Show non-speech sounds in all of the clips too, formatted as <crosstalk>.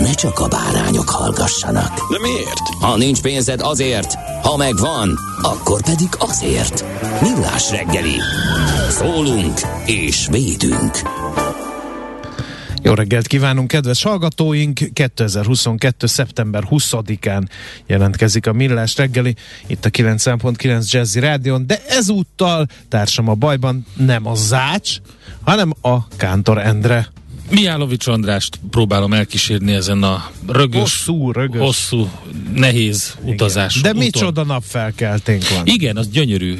ne csak a bárányok hallgassanak. De miért? Ha nincs pénzed azért, ha megvan, akkor pedig azért. Millás reggeli. Szólunk és védünk. Jó reggelt kívánunk, kedves hallgatóink! 2022. szeptember 20-án jelentkezik a Millás reggeli, itt a 9.9 Jazzy Rádion, de ezúttal társam a bajban nem a Zács, hanem a Kántor Endre. Mijálovics Andrást próbálom elkísérni ezen a rögös, Hosszú, rögös. hosszú nehéz utazás De micsoda napfelkelténk van. Igen, az gyönyörű.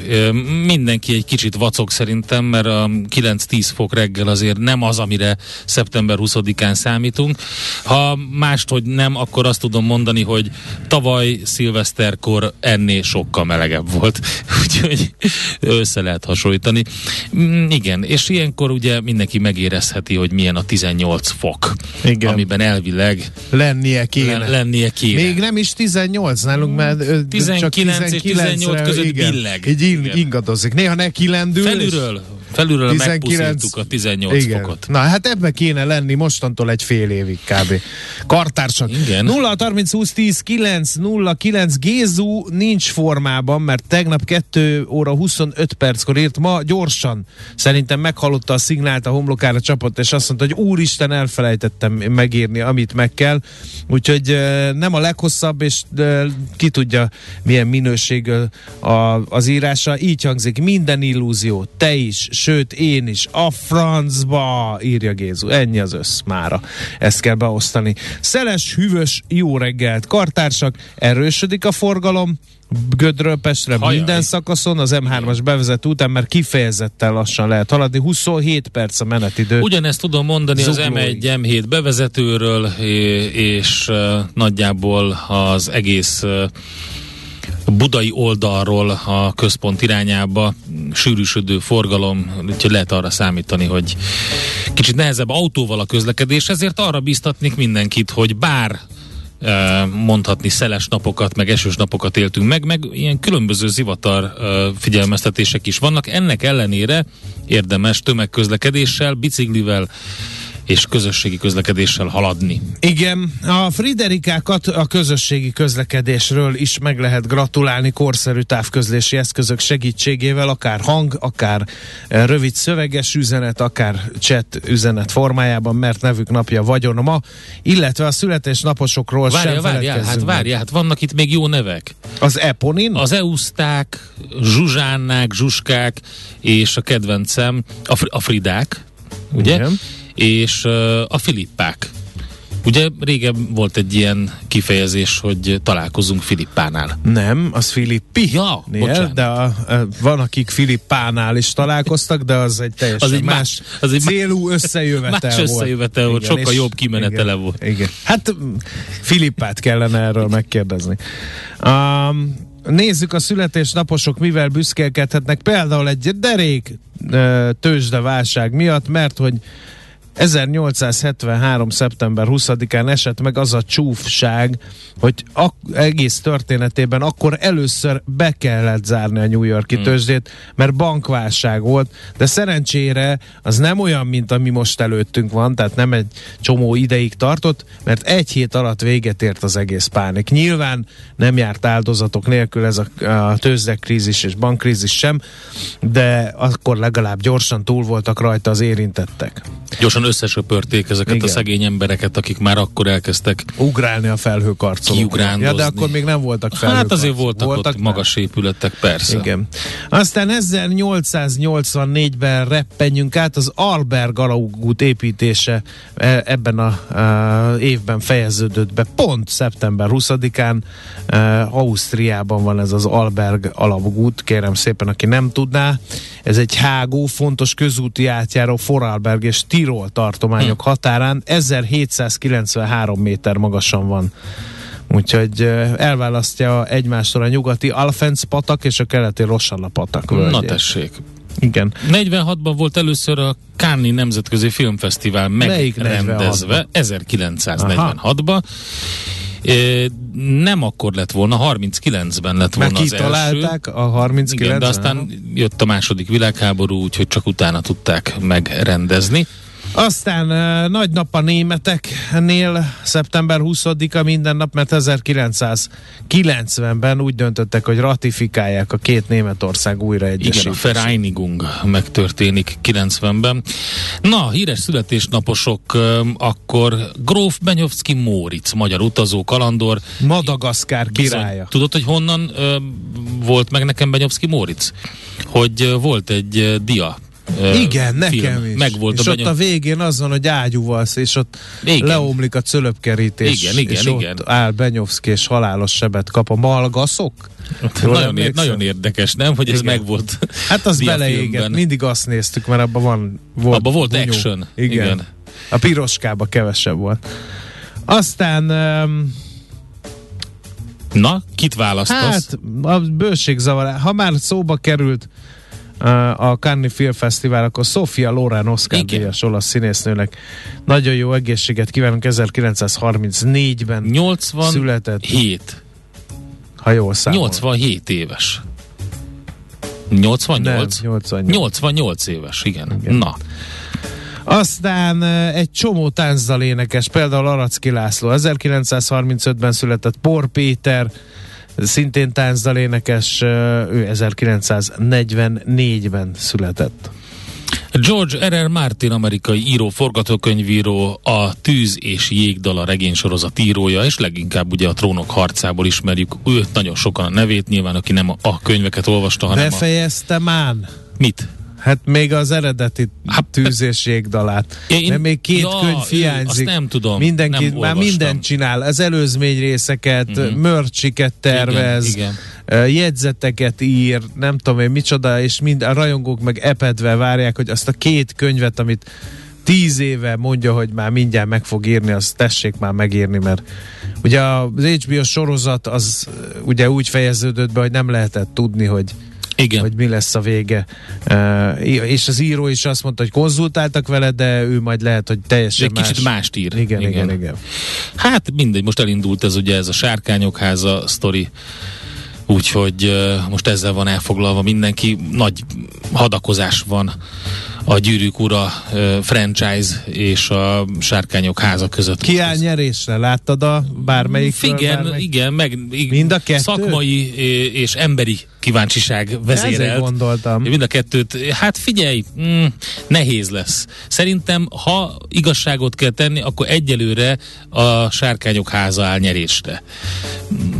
Mindenki egy kicsit vacog szerintem, mert a 9-10 fok reggel azért nem az, amire szeptember 20-án számítunk. Ha mást, hogy nem, akkor azt tudom mondani, hogy tavaly szilveszterkor ennél sokkal melegebb volt. <laughs> Úgyhogy össze lehet hasonlítani. Mm, Igen, és ilyenkor ugye mindenki megérezheti, hogy milyen a 18 fok, Igen. amiben elvileg Lennie kéne. len- lennie kéne. Még nem is 18 nálunk, mert ö, csak 19 és 18 19-re, között igen, billeg. Így in, ingadozik. Néha neki lendül. Felülről, felülről 19 megpuszítuk a 18 Igen. fokot. Na hát ebbe kéne lenni mostantól egy fél évig kb. Kartársak. Igen. 0 30 20 10 9 0 9 Gézu nincs formában, mert tegnap 2 óra 25 perckor írt, ma gyorsan szerintem meghallotta a szignált, a homlokára csapott, és azt mondta, hogy úristen elfelejtettem megírni, amit meg kell. Úgyhogy nem a leghosszabb, és ki tudja milyen minőségű a, az írása. Így hangzik, minden illúzió, te is, sőt én is, a francba, írja Gézu. Ennyi az össz mára. Ezt kell beosztani. Szeles, hűvös, jó reggelt, kartársak, erősödik a forgalom, Gödről Pestre Hajaj. minden szakaszon, az M3-as bevezető után már kifejezetten lassan lehet haladni. 27 perc a menetidő. Ugyanezt tudom mondani az Zuglóig. M1, M7 bevezetőről, és nagyjából az egész budai oldalról a központ irányába sűrűsödő forgalom, úgyhogy lehet arra számítani, hogy kicsit nehezebb autóval a közlekedés, ezért arra biztatnék mindenkit, hogy bár eh, mondhatni szeles napokat, meg esős napokat éltünk meg, meg ilyen különböző zivatar eh, figyelmeztetések is vannak. Ennek ellenére érdemes tömegközlekedéssel, biciklivel és közösségi közlekedéssel haladni. Igen, a Friderikákat a közösségi közlekedésről is meg lehet gratulálni korszerű távközlési eszközök segítségével, akár hang, akár eh, rövid szöveges üzenet, akár chat üzenet formájában, mert nevük napja vagyon ma, illetve a születésnaposokról Várja, sem várja, hát várja, hát vannak itt még jó nevek. Az Eponin? Az euszták, zsuzsánnák, zsuskák, és a kedvencem, a, fr- a fridák, ugye? Igen. És a filippák. Ugye régen volt egy ilyen kifejezés, hogy találkozunk Filippánál. Nem, az Filippi. Ja, Nél, bocsánat. de a, a, van, akik Filippánál is találkoztak, de az egy teljesen Az egy más, más- az egy célú összejövetel más volt. összejövetel volt, sokkal és- jobb kimenetele igen, volt. Igen. Hát Filippát kellene erről megkérdezni. Um, nézzük a születésnaposok mivel büszkélkedhetnek. Például egy derék tőzsdeválság miatt, mert hogy 1873. szeptember 20-án esett meg az a csúfság, hogy ak- egész történetében akkor először be kellett zárni a New Yorki hmm. tőzsdét, mert bankválság volt, de szerencsére az nem olyan, mint ami most előttünk van, tehát nem egy csomó ideig tartott, mert egy hét alatt véget ért az egész pánik. Nyilván nem járt áldozatok nélkül ez a, a tőzsdekrízis és bankkrízis sem, de akkor legalább gyorsan túl voltak rajta az érintettek. Gyorsan gyorsan összesöpörték ezeket Igen. a szegény embereket, akik már akkor elkezdtek Ugrálni a felhőkarcolókon. Kiugrándozni. Ja, de akkor még nem voltak felhőkarcolók. Hát azért voltak, voltak ott magas épületek, persze. Igen. Aztán 1884-ben reppenjünk át, az Alberg alagút építése e, ebben a, a évben fejeződött be. Pont szeptember 20-án e, Ausztriában van ez az Alberg alagút, kérem szépen, aki nem tudná. Ez egy hágó, fontos közúti átjáró Vorarlberg és Tirol tartományok Hm. határán 1793 méter magasan van. Úgyhogy elválasztja egymástól a nyugati Alfenc patak és a keleti Rossalla patak Na völgyét. tessék. Igen. 46-ban volt először a Cannes Nemzetközi Filmfesztivál megrendezve, 1946-ban. É, nem akkor lett volna, 39-ben lett Már volna az első. a 39 Igen, de aztán jött a második világháború, úgyhogy csak utána tudták megrendezni. Aztán nagy nap a németeknél, szeptember 20-a minden nap, mert 1990-ben úgy döntöttek, hogy ratifikálják a két Németország újra Igen, a egyesítését. Vereinigung megtörténik 90-ben. Na, híres születésnaposok, akkor Gróf Benyovszki Móricz, magyar utazó kalandor. Madagaszkár királya. Bizony. Tudod, hogy honnan volt meg nekem Benyovszki Móricz? Hogy volt egy dia Igen, nekem film. is. Meg volt és a ott Benyov... a végén az van, hogy ágyúvalsz, és ott Igen. leomlik a cölöpkerítés. Igen, igen, és igen. ott áll Benyovszki, és halálos sebet kap a malgaszok. Jól Nagyon, ér, nagyon érdekes, nem? Hogy ez Igen. meg volt. Hát az <laughs> beleégett, mindig azt néztük, mert abban van, volt Abba volt bunyó. action. Igen. Igen. A piroskába kevesebb volt. Aztán um, Na, kit választasz? hát a bőségzavar, ha már szóba került a Cannes Film Fesztivál, akkor Sofia Loren Oscar díjas olasz színésznőnek nagyon jó egészséget kívánunk 1934-ben 87, született, ha jól számol. 87 éves. 88? Nem, 88. 88 éves, igen. Igen. Na, Aztán egy csomó táncdal énekes, például Aracki László 1935-ben született, Por Péter szintén táncdal énekes, ő 1944-ben született. George R.R. Martin, amerikai író, forgatókönyvíró, a Tűz és Jégdala regénysorozat írója, és leginkább ugye a Trónok harcából ismerjük őt, nagyon sokan a nevét, nyilván aki nem a, a könyveket olvasta, hanem a... Befejezte Mán? Mit? Hát még az eredeti Hát, tűz és jégdalát. Én- De még két ja, könyv hiányzik. azt nem tudom, Mindenki nem már mindent csinál. Az előzmény részeket, uh-huh. mörcsiket tervez, Igen, ö, jegyzeteket ír, nem tudom én micsoda, és mind a rajongók meg epedve várják, hogy azt a két könyvet, amit tíz éve mondja, hogy már mindjárt meg fog írni, azt tessék már megírni, mert ugye az HBO sorozat az ugye úgy fejeződött be, hogy nem lehetett tudni, hogy Igen. hogy mi lesz a vége. Uh, és az író is azt mondta, hogy konzultáltak vele, de ő majd lehet, hogy teljesen Egy kicsit más. mást ír. Igen, igen, igen. igen. Hát mindegy, most elindult ez ugye ez a sárkányok háza sztori, úgyhogy uh, most ezzel van elfoglalva mindenki. Nagy hadakozás van a Gyűrűk Ura franchise és a Sárkányok háza között. Ki áll nyerésre? Láttad a bármelyik? igen, bármelyik? igen, meg Mind a kettő? szakmai és emberi kíváncsiság vezérelt. gondoltam. Mind a kettőt, hát figyelj, mm, nehéz lesz. Szerintem, ha igazságot kell tenni, akkor egyelőre a sárkányok háza áll nyerésre.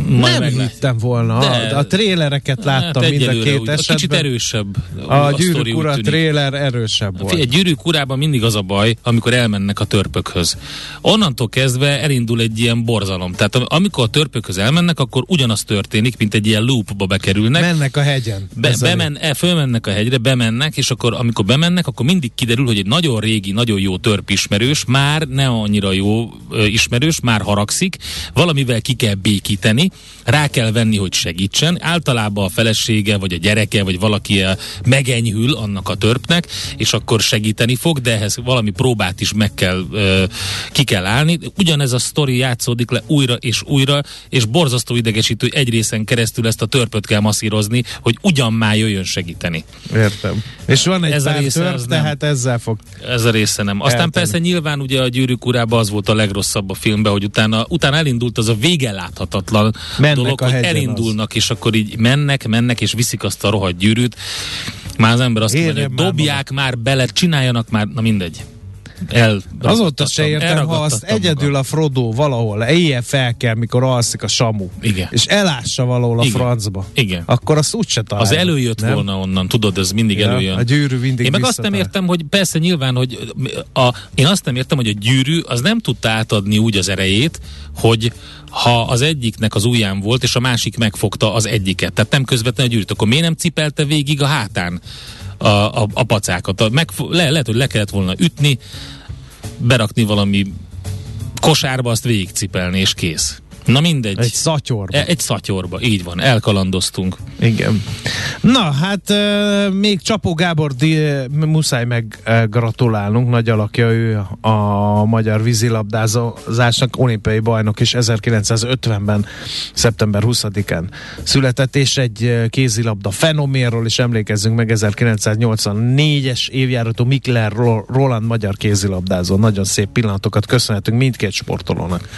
Majd Nem hittem volna. De- A, a trélereket láttam Hát mind a két úgy, esetben. Kicsit erősebb. A, sztori Gyűrűk Ura tréler erősebb volt. Figyelj, gyűrűk urában mindig az a baj, amikor elmennek a törpökhöz. Onnantól kezdve elindul egy ilyen borzalom. Tehát am- amikor a törpökhöz elmennek, akkor ugyanaz történik, mint egy ilyen loopba bekerülnek. Mennek a hegyen. Be, bemen, e, fölmennek a hegyre, bemennek, és akkor amikor bemennek, akkor mindig kiderül, hogy egy nagyon régi, nagyon jó törp ismerős, már ne annyira jó ö, ismerős, már haragszik, valamivel ki kell békíteni, rá kell venni, hogy segítsen. Általában a felesége, vagy a gyereke, vagy valaki ö, megenyhül annak a törpnek, és akkor segíteni fog, de ehhez valami próbát is meg kell, ö, ki kell állni. Ugyanez a sztori játszódik le újra és újra, és borzasztó idegesítő, hogy egy részen keresztül ezt a törpöt kell masszírozni, hogy ugyan már jöjjön segíteni. Értem. És van egy Ez a pár része törp, az nem. tehát ezzel fog Ez a része nem. Aztán Elteni. persze nyilván ugye a Gyűrűk urában az volt a legrosszabb a filmben, hogy utána, utána elindult az a vége láthatatlan Mennek dolog, a hogy elindulnak, és akkor így mennek, mennek, és viszik azt a rohadt gyűrűt. Már az ember azt Érjen mondja, hogy már dobják már bele, csináljanak már, na mindegy. El Azóta se értem, ha azt egyedül magam. a Frodo valahol éjjel fel kell, mikor alszik a Samu, Igen. és elássa valahol a Igen. francba, Igen. akkor azt úgyse találja. Az előjött nem? volna onnan, tudod, ez mindig Ja, előjön. a gyűrű mindig Én meg azt nem értem, hogy persze nyilván, hogy a, én azt nem értem, hogy a gyűrű az nem tudta átadni úgy az erejét, hogy ha az egyiknek az ujján volt, és a másik megfogta az egyiket. Tehát nem közvetlenül a gyűrűt, akkor miért nem cipelte végig a hátán a, a, a pacákat? A, meg, le, lehet, hogy le kellett volna ütni, berakni valami kosárba, azt végigcipelni, és kész. Na mindegy. Egy szatyorba. E- egy szatyorba, így van, elkalandoztunk. Igen. Na, hát e, még Csapó Gábor di, muszáj meg e, gratulálnunk, nagy alakja ő a magyar vízilabdázásnak olimpiai bajnok is 1950-ben, szeptember 20-án született, és egy e, kézilabda fenoménról is emlékezzünk meg 1984-es évjáratú Mikler Ro- Roland magyar kézilabdázó. Nagyon szép pillanatokat köszönhetünk mindkét sportolónak.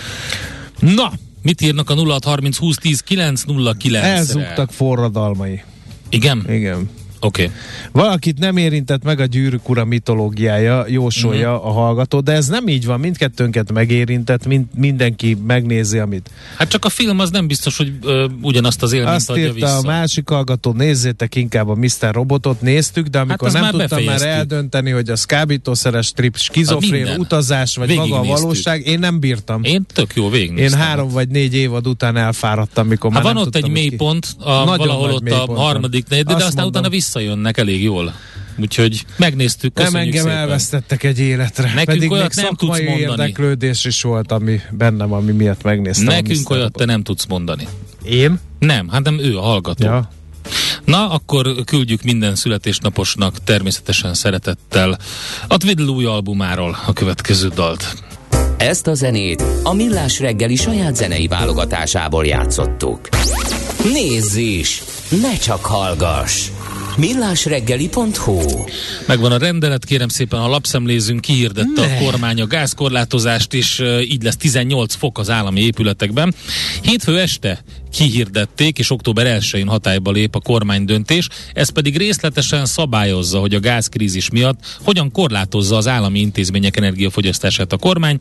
Na, Mit írnak a 0630 20 10 909 elzúgtak forradalmai. Igen? Igen. Oké. Okay. Valakit nem érintett meg a gyűrűk ura mitológiája, jósolja Mhm. uh-huh. a hallgató, de ez nem így van, mindkettőnket megérintett, mind, mindenki megnézi, amit Hát csak a film az nem biztos, hogy ö, ugyanazt az élményt azt adja írta vissza. a másik hallgató, nézzétek inkább a Mr. Robotot, néztük, de amikor azt nem már tudtam már eldönteni, hogy az kábítószeres trip, skizofrén minden. utazás, vagy maga a valóság, én nem bírtam. Én, Én tök jó én végignéztem. három vagy négy évad után elfáradtam, mikor Hát már van nem ott egy mélypont, a, valahol ott a harmadik de Azt aztán utána visszajönnek elég jól. Úgyhogy megnéztük, Nem engem szépen. elvesztettek egy életre. Nekünk Pedig olyat még nem tudsz mondani. érdeklődés is volt, ami bennem, ami miatt megnéztem. Nekünk olyat te nem tudsz mondani. Én? Nem, hát nem ő a hallgató. Ja. Na, akkor küldjük minden születésnaposnak természetesen szeretettel a Twiddle új albumáról a következő dalt. Ezt a zenét a Millás reggeli saját zenei válogatásából játszottuk. Nézz is! Ne csak hallgass! millásreggeli.hu Megvan a rendelet, kérem szépen, ha lapszemlézünk, kihirdette a kormány a gázkorlátozást, és uh, így lesz 18 fok az állami épületekben. Hétfő este kihirdették, és október 1-én hatályba lép a kormány döntés, ez pedig részletesen szabályozza, hogy a gázkrízis miatt hogyan korlátozza az állami intézmények energiafogyasztását a kormány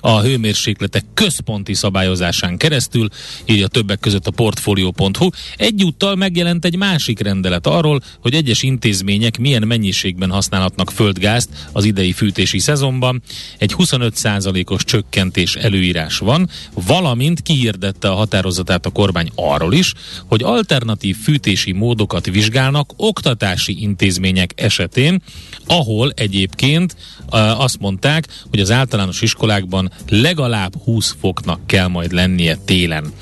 a hőmérsékletek központi szabályozásán keresztül, írja többek között a portfolio.hu. Egyúttal megjelent egy másik rendelet arról, hogy egyes intézmények milyen mennyiségben használhatnak földgázt az idei fűtési szezonban. Egy 25%-os csökkentés előírás van, valamint kihirdette a határozatát a kormány arról is, hogy alternatív fűtési módokat vizsgálnak oktatási intézmények esetén, ahol egyébként uh, azt mondták, hogy az általános iskolákban legalább 20 foknak kell majd lennie télen.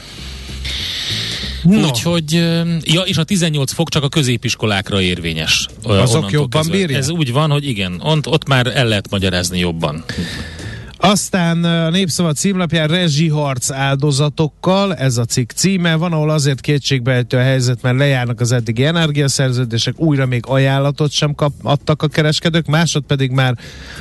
No. Úgyhogy, ö, ja, és a 18 fok csak a középiskolákra érvényes. Ö, Azok jobban kezdve. bírják? Ez úgy van, hogy igen, ott, ott már el lehet magyarázni jobban. Aztán a Népszava címlapján rezsiharc áldozatokkal, ez a cikk címe, van, ahol azért kétségbeejtő a helyzet, mert lejárnak az eddigi energiaszerződések, újra még ajánlatot sem kap, adtak a kereskedők, másod pedig már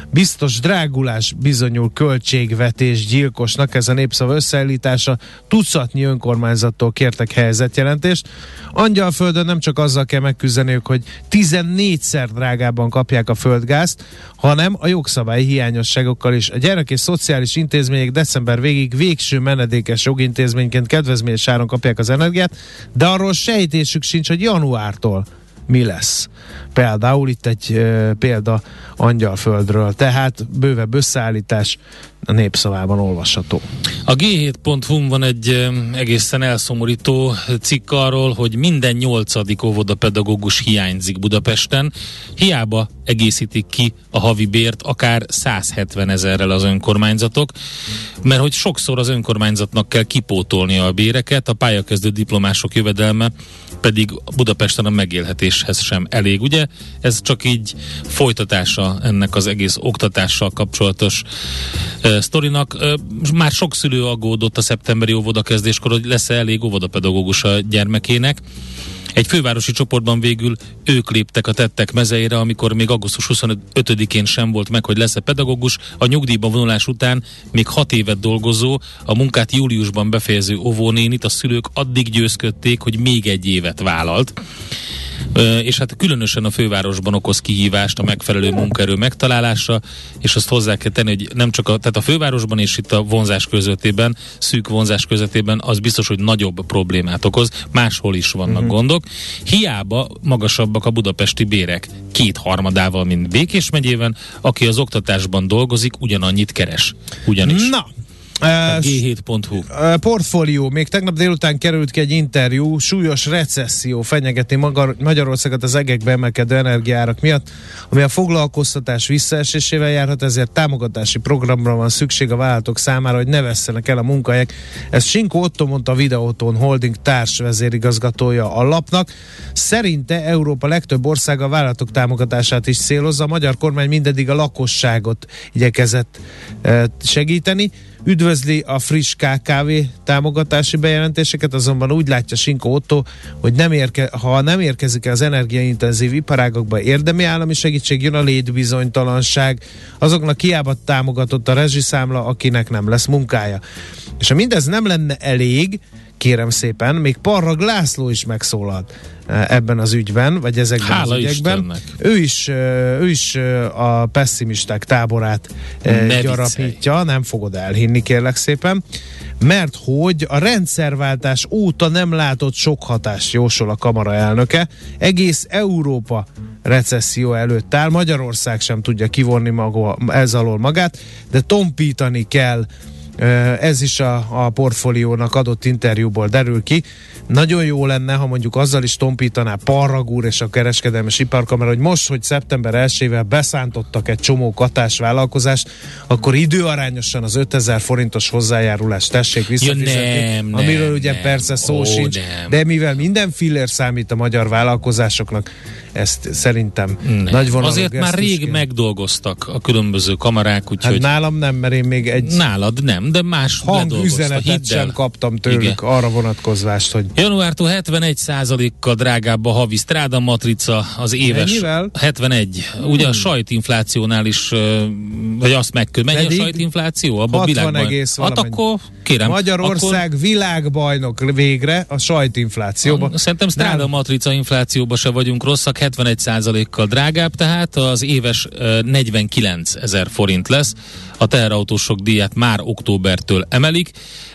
biztos drágulás bizonyul költségvetés gyilkosnak, ez a Népszava összeállítása, tucatnyi önkormányzattól kértek helyzetjelentést. Angyalföldön nem csak azzal kell megküzdeniük, hogy 14-szer drágában kapják a földgázt, hanem a jogszabályi hiányosságokkal is. A gyerek és szociális intézmények december végig végső menedékes jogintézményként kedvezményes áron kapják az energiát, de arról sejtésük sincs, hogy januártól mi lesz. Például itt egy e, példa Angyalföldről, tehát bővebb összeállítás a népszavában olvasható. A G7.hu van egy egészen elszomorító cikk arról, hogy minden nyolcadik óvodapedagógus hiányzik Budapesten. Hiába egészítik ki a havi bért akár 170 ezerrel az önkormányzatok, mert hogy sokszor az önkormányzatnak kell kipótolnia a béreket, a pályakezdő diplomások jövedelme pedig Budapesten a megélhetéshez sem elég. Ugye ez csak így folytatása ennek az egész oktatással kapcsolatos uh, sztorinak. Uh, már sok szülő aggódott a szeptemberi óvodakezdéskor, hogy lesz-e elég óvodapedagógus a gyermekének. Egy fővárosi csoportban végül ők léptek a tettek mezeire, amikor még augusztus 25-én sem volt meg, hogy lesz-e pedagógus. A nyugdíjba vonulás után még hat évet dolgozó, a munkát júliusban befejező óvónénit a szülők addig győzködték, hogy még egy évet vállalt. És hát különösen a fővárosban okoz kihívást a megfelelő munkaerő megtalálása, és azt hozzá kell tenni, hogy nem csak a, tehát a fővárosban és itt a vonzás közöttében, szűk vonzás közöttében az biztos, hogy nagyobb problémát okoz, máshol is vannak uh-huh. gondok. Hiába magasabbak a budapesti bérek, két harmadával, mint Békés megyében, aki az oktatásban dolgozik, ugyanannyit keres. Ugyanis. Na, G7.hu. Portfólió. Még tegnap délután került ki egy interjú. Súlyos recesszió fenyegeti Magyarországot az egekbe emelkedő energiárak miatt, ami a foglalkoztatás visszaesésével járhat, ezért támogatási programra van szükség a vállalatok számára, hogy ne vesszenek el a munkahelyek. Ez Sinko Otto mondta Videóton Holding társ vezérigazgatója a lapnak. Szerinte Európa legtöbb országa a vállalatok támogatását is célozza. A magyar kormány mindedig a lakosságot igyekezett segíteni. Üdvözli a friss KKV támogatási bejelentéseket, azonban úgy látja Sinko Otto, hogy nem érke, ha nem érkezik az energiaintenzív iparágokba érdemi állami segítség, jön a létbizonytalanság, azoknak hiába támogatott a rezsiszámla, akinek nem lesz munkája. És ha mindez nem lenne elég, kérem szépen, még Parrag László is megszólalt eh, ebben az ügyben, vagy ezekben Hála az ügyekben. Ő is, eh, ő is eh, a pessimisták táborát ne gyarapítja, viccelj. nem fogod elhinni, kérlek szépen, mert hogy a rendszerváltás óta nem látott sok hatást jósol a kamara elnöke, egész Európa recesszió előtt áll, Magyarország sem tudja kivonni maga, ez alól magát, de tompítani kell ez is a, a portfóliónak adott interjúból derül ki. Nagyon jó lenne, ha mondjuk azzal is tompítaná Parragúr és a kereskedelmi iparkamera, hogy most, hogy szeptember 1-ével beszántottak egy csomó katás vállalkozást, akkor időarányosan az 5000 forintos hozzájárulást tessék visszafizetni, ja, nem, amiről nem, ugye nem. persze szó Ó, sincs, nem. de mivel minden fillér számít a magyar vállalkozásoknak, ezt szerintem Nem. nagy Azért már rég megdolgoztak a különböző kamarák, Hát úgyhogy nálam nem, mert én még egy nálad nem, de más hangüzenetet sem kaptam tőlük Igen. arra vonatkozvást, hogy Januártól 71 kal drágább a havi Strada matrica az éves. Mennyivel? 71. Ugye a sajtinflációnál is, vagy azt megköt. Mennyi Pedig a sajtinfláció? Abban a 60 világban? egész Hát valamennyi. akkor kérem. Magyarország Akkor világbajnok végre a sajtinflációban. Szerintem Nálunk- matrica inflációba se vagyunk rosszak, 71%-kal drágább, tehát az éves ö, 49 ezer forint lesz. A teherautósok díját már októbertől emelik,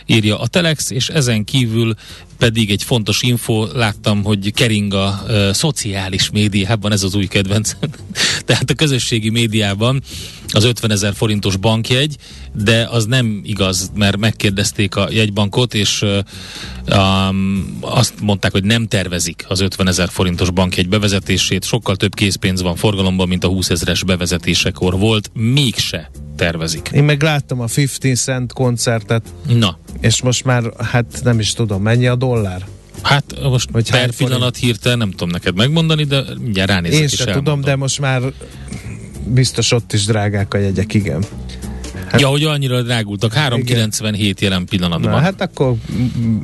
írja a Telex, és ezen kívül pedig egy fontos info, láttam, hogy kering a ö, szociális médiában, ez az új kedvenc. <laughs> Tehát a közösségi médiában az 50 ezer forintos bankjegy, de az nem igaz, mert megkérdezték a jegybankot, és um, azt mondták, hogy nem tervezik az 50 ezer forintos bankjegy bevezetését, sokkal több készpénz van forgalomban, mint a 20 ezeres bevezetésekor volt, mégse tervezik. Én meg láttam a 50 Cent koncertet, Na, és most már, hát nem is tudom, mennyi a dollár? hát most Hogy per pillanat hirtelen nem tudom neked megmondani, de mindjárt ránézek Én sem tudom, de most már biztos ott is drágák a jegyek, igen. Ja, hogy annyira drágultak, 3,97 jelen pillanatban. Na, hát akkor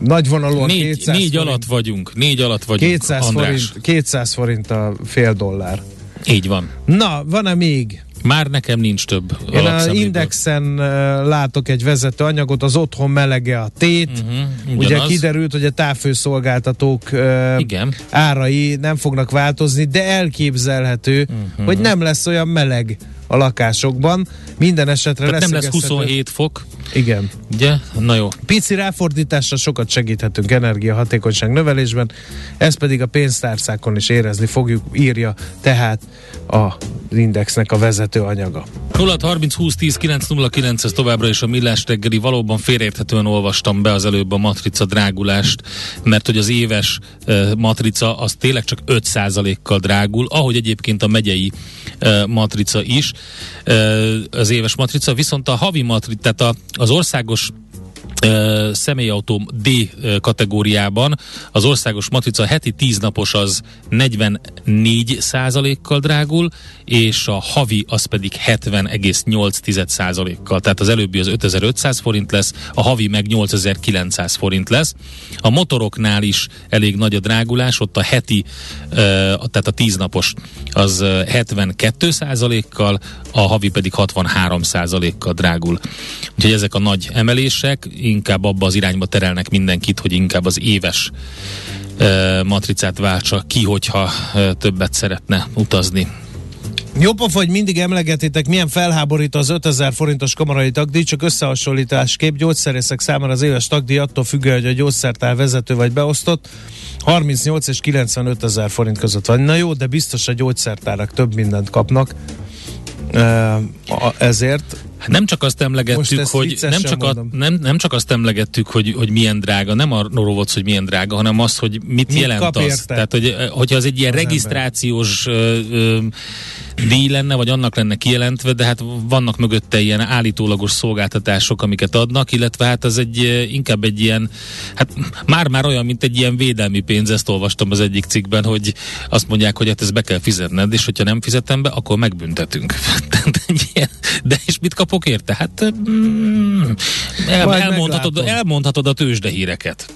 nagy vonalúan négy, 200 négy forint, alatt vagyunk, négy alatt vagyunk, 200 András. forint, 200 forint a fél dollár. Így van. Na, van-e még? Már nekem nincs több Én az. Indexen látok egy vezető anyagot, az otthon melege a tét. Mhm, Ugye kiderült, hogy a távfőszolgáltatók Igen. árai nem fognak változni, de elképzelhető, uh-huh. hogy nem lesz olyan meleg a lakásokban. Minden esetre Tehát nem lesz leszögezhető- 27 fok, Igen. ugye? Na jó. Pici ráfordításra sokat segíthetünk energiahatékonyság növelésben, ezt pedig a pénztárcákon is érezni fogjuk, írja tehát a indexnek a vezető anyaga. 0 30 20 10 909 ez továbbra is a millás reggeli. Valóban félreérthetően olvastam be az előbb a matrica drágulást, mert hogy az éves uh, matrica az tényleg csak 5%-kal drágul, ahogy egyébként a megyei uh, matrica is, uh, az éves matrica, viszont a havi matrica, tehát a, az országos személyautó D kategóriában az országos matrica heti 10 napos az 44 százalékkal drágul, és a havi az pedig 70,8 százalékkal. Tehát az előbbi az 5500 forint lesz, a havi meg 8900 forint lesz. A motoroknál is elég nagy a drágulás, ott a heti, tehát a 10 napos az ö, 72 százalékkal, a havi pedig 63 százalékkal drágul. Úgyhogy ezek a nagy emelések inkább abba az irányba terelnek mindenkit, hogy inkább az éves matricát váltsa ki, hogyha többet szeretne utazni. Jó pofa, hogy mindig emlegetitek, milyen felháborító az 5000 forintos kamarai tagdíj, csak összehasonlításképp gyógyszerészek számára az éves tagdíj attól függő, hogy a gyógyszertár vezető vagy beosztott, 38 és 95 ezer forint között van. Na jó, de biztos a gyógyszertárak több mindent kapnak, ezért nem csak azt emlegettük, hogy nem csak, a, nem, nem csak azt emlegettük, hogy, hogy milyen drága, nem arról volt, hogy milyen drága, hanem az, hogy mit, mit jelent az. Érte? Tehát, hogy, hogyha az egy ilyen az regisztrációs ö, ö, díj lenne, vagy annak lenne kijelentve, de hát vannak mögötte ilyen állítólagos szolgáltatások, amiket adnak, illetve hát az egy inkább egy ilyen, hát már-már olyan, mint egy ilyen védelmi pénz, ezt olvastam az egyik cikkben, hogy azt mondják, hogy hát ezt be kell fizetned, és hogyha nem fizetem be, akkor megbüntetünk. <laughs> de és mit kapok érte? Hát mm, el, elmondhatod, elmondhatod a tőzsdehíreket.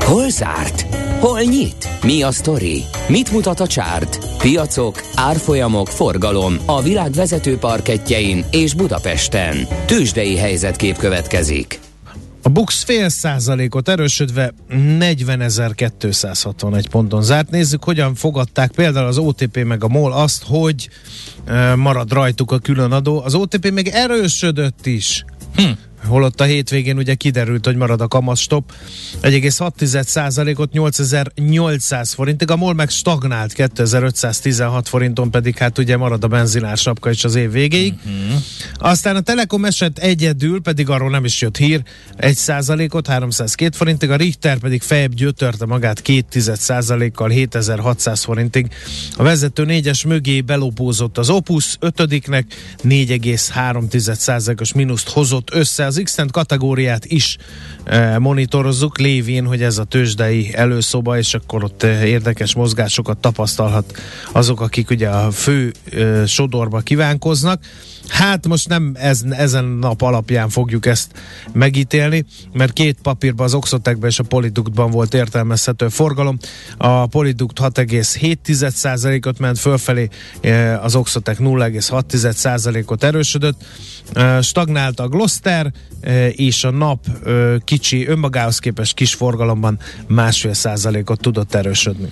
Hol zárt? Hol nyit? Mi a sztori? Mit mutat a csárt? Piacok, árfolyamok, forgalom a világ vezető parketjein és Budapesten. Tősdei helyzetkép következik. A Bux fél százalékot erősödve 40.261 ponton zárt. Nézzük, hogyan fogadták például az OTP meg a MOL azt, hogy marad rajtuk a különadó. Az OTP meg erősödött is. Hm holott a hétvégén ugye kiderült, hogy marad a kamatstop. 1,6%-ot 8800 forintig, a MOL meg stagnált 2516 forinton, pedig hát ugye marad a benzinársapka is az év végéig. Uh-huh. Aztán a Telekom esett egyedül, pedig arról nem is jött hír, 1%-ot 302 forintig, a Richter pedig fejebb gyötörte magát 2%-kal 7600 forintig. A vezető négyes mögé belopózott az Opus, ötödiknek 4,3%-os mínuszt hozott össze az x kategóriát is e, monitorozzuk, lévén, hogy ez a tőzsdei előszoba, és akkor ott e, érdekes mozgásokat tapasztalhat azok, akik ugye a fő e, sodorba kívánkoznak. Hát most nem ez, ezen nap alapján fogjuk ezt megítélni, mert két papírban, az Oxotecben és a Poliduktban volt értelmezhető forgalom. A Polidukt 6,7%-ot ment fölfelé, az Oxotec 0,6%-ot erősödött. Stagnált a Gloster, és a nap kicsi, önmagához képest kis forgalomban másfél százalékot tudott erősödni.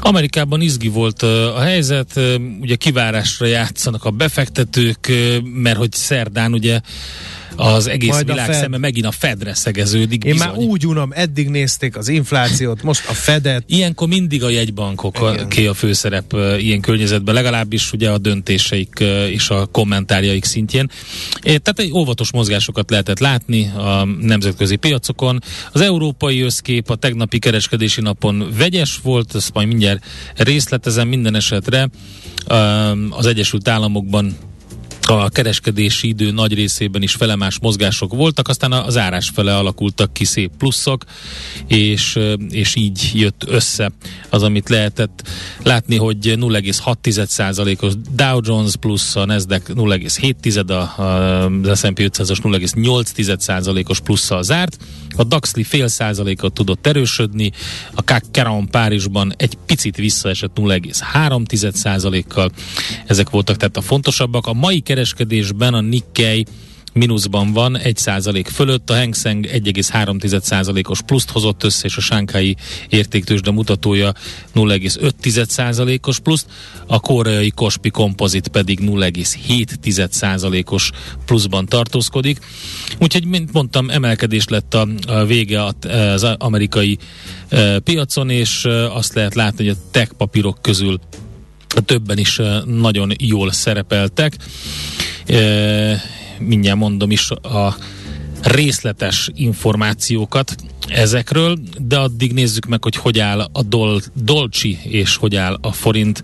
Amerikában izgi volt a helyzet, ugye kivárásra játszanak a befektetők, mert hogy szerdán ugye az egész Majd világ Fed... szeme megint a Fedre szegeződik. Én bizony. már úgy unom, eddig nézték az inflációt, most a Fedet. Ilyenkor mindig a jegybankok a, ki a főszerep ilyen környezetben, legalábbis ugye a döntéseik és a kommentárjaik szintjén. Tehát egy óvatos mozgásokat lehetett látni a nemzetközi piacokon. Az európai összkép a tegnapi kereskedési napon vegyes volt, ezt majd mindjárt részletezem minden esetre. Az Egyesült Államokban a kereskedési idő nagy részében is felemás mozgások voltak, aztán az árás fele alakultak ki szép pluszok, és, és így jött össze az, amit lehetett látni, hogy 0,6%-os Dow Jones plusz, a Nasdaq 0,7, az S&P 500-as 0,8%-os plusszal zárt, a Daxli fél százalékot tudott erősödni, a CAC 40 Párizsban egy picit visszaesett 0,3 százalékkal. Ezek voltak tehát a fontosabbak. A mai kereskedésben a Nikkei mínuszban van, 1 százalék fölött, a Hang Seng 1,3 százalékos pluszt hozott össze, és a Sánkai értéktősde mutatója 0,5 százalékos pluszt, a koreai Kospi kompozit pedig 0,7 százalékos pluszban tartózkodik. Úgyhogy, mint mondtam, emelkedés lett a, a vége az amerikai e, piacon, és e, azt lehet látni, hogy a tech papírok közül többen is e, nagyon jól szerepeltek. Mindjárt mondom is a részletes információkat ezekről, de addig nézzük meg, hogy hogy áll a dol, dolcsi és hogy áll a forint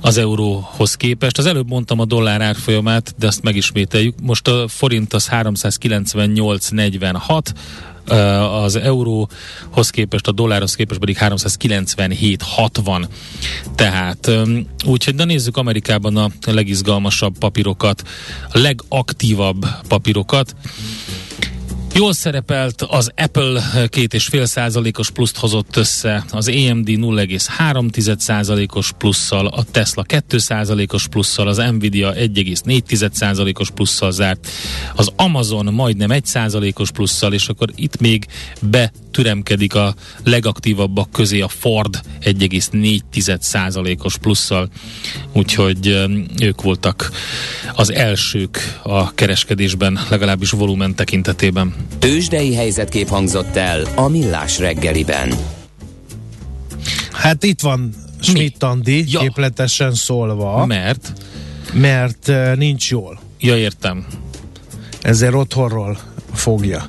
az euróhoz képest. Az előbb mondtam a dollár árfolyamát, de azt megismételjük. Most a forint az 398,46, az euróhoz képest, a dollárhoz képest pedig 397,60. Tehát úgyhogy de nézzük Amerikában a legizgalmasabb papírokat, a legaktívabb papírokat. Jól szerepelt az Apple két és fél százalékos pluszt hozott össze, az AMD 0,3 százalékos plusszal, a Tesla 2 százalékos plusszal, az Nvidia 1,4 százalékos plusszal zárt, az Amazon majdnem 1 százalékos plusszal, és akkor itt még betüremkedik a legaktívabbak közé a Ford 1,4 százalékos plusszal, úgyhogy ők voltak az elsők a kereskedésben, legalábbis volumen tekintetében. Tőzsdei helyzetkép hangzott el a Millás reggeliben. Hát itt van Schmidt Andi, Ja. képletesen szólva, Mert, mert nincs jól. ja értem, Ezért otthonról fogja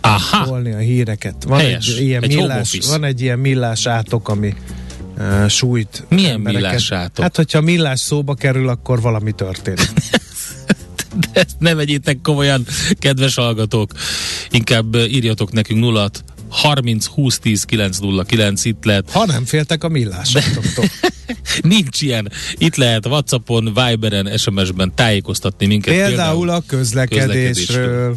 aha, szólni a híreket. Van Helyes. egy ilyen Egy millás, van egy ilyen millás átok, ami uh, sújt Milyen embereket. millás átok? Hát, hogyha millás szóba kerül, akkor valami történik. <laughs> de ezt ne vegyétek komolyan, kedves hallgatók. Inkább írjatok nekünk 0 30 20 10 909 itt lehet. Ha nem féltek a millásoktól. <laughs> Nincs ilyen. Itt lehet Whatsappon, Viberen, SMS-ben tájékoztatni minket. Például a közlekedésről.